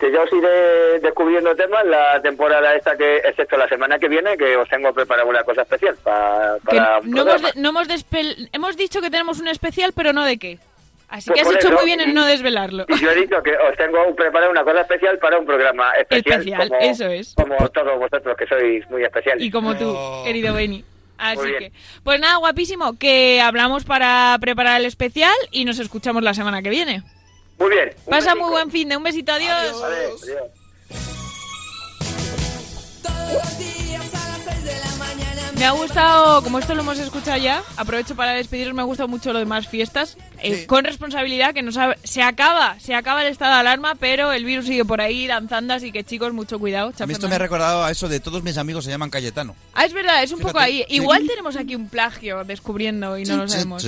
que ya os iré descubriendo temas la temporada esta, que excepto la semana que viene, que os tengo preparado una cosa especial pa- Que para... un no hemos, programa. de- no hemos, despel- hemos dicho que tenemos un especial, pero no de qué. Así Pues que has hecho eso, muy bien en y- no desvelarlo. Y yo he dicho que os tengo preparado una cosa especial para un programa especial. Especial, como, eso es. Como todos vosotros que sois muy especiales. Y como tú, querido Beni. Así Muy que, bien. pues nada, guapísimo, que hablamos para preparar el especial y nos escuchamos la semana que viene. Muy bien. Pasa muy buen fin de un besito, adiós. Adiós. Me ha gustado, como esto lo hemos escuchado ya, aprovecho para despediros, me ha gustado mucho lo de más fiestas. Eh, Con responsabilidad, que no sabe, se acaba, se acaba el estado de alarma, pero el virus sigue por ahí danzando, así que chicos, mucho cuidado. A Chao, mí esto me ha recordado a eso de todos mis amigos se llaman Cayetano. Ah, es verdad, es un poco ahí. sí. Igual tenemos aquí un plagio descubriendo y no lo sabemos.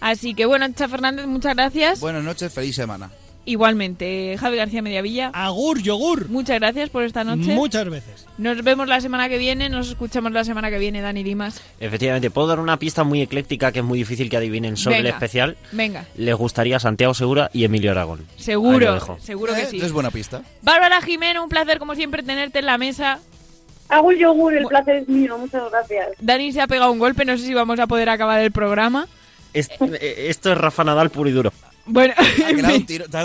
Así que bueno, Cha Fernández, muchas gracias. Buenas noches, feliz semana. Igualmente, Javi García Mediavilla. Agur, yogur. Muchas gracias por esta noche. Muchas veces. Nos vemos la semana que viene, nos escuchamos la semana que viene, Dani Dimas. Efectivamente, puedo dar una pista muy ecléctica que es muy difícil que adivinen sobre el especial. Venga, Les gustaría Santiago Segura y Emilio Aragón. Seguro, dejo. seguro que sí. Es buena pista. Bárbara Jimeno, un placer como siempre tenerte en la mesa. Hago el yogur, el placer es mío, muchas gracias. Dani se ha pegado un golpe, no sé si vamos a poder acabar el programa. Eh, esto es Rafa Nadal puro y duro. Bueno, te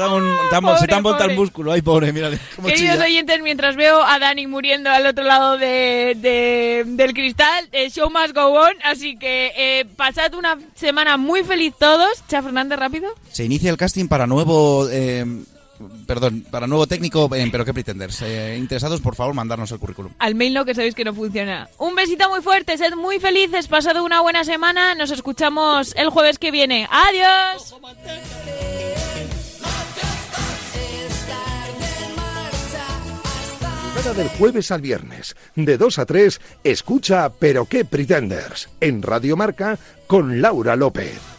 Pobre, se te ha montado el músculo. Ay, pobre, mírale. Queridos chilla. oyentes, mientras veo a Dani muriendo al otro lado de, de- del cristal, el show must go on, así que eh, pasad una semana muy feliz todos. Cha Fernández, rápido. Se inicia el casting para nuevo... eh, perdón, para nuevo técnico, eh, pero qué pretenders. Eh, interesados, por favor, mandarnos el currículum. Al mail no, que sabéis que no funciona. Un besito muy fuerte, sed muy felices, pasad una buena semana, nos escuchamos el jueves que viene. ¡Adiós! Del jueves al viernes, de 2 a 3, escucha Pero qué Pretenders, en Radio Marca, con Laura López.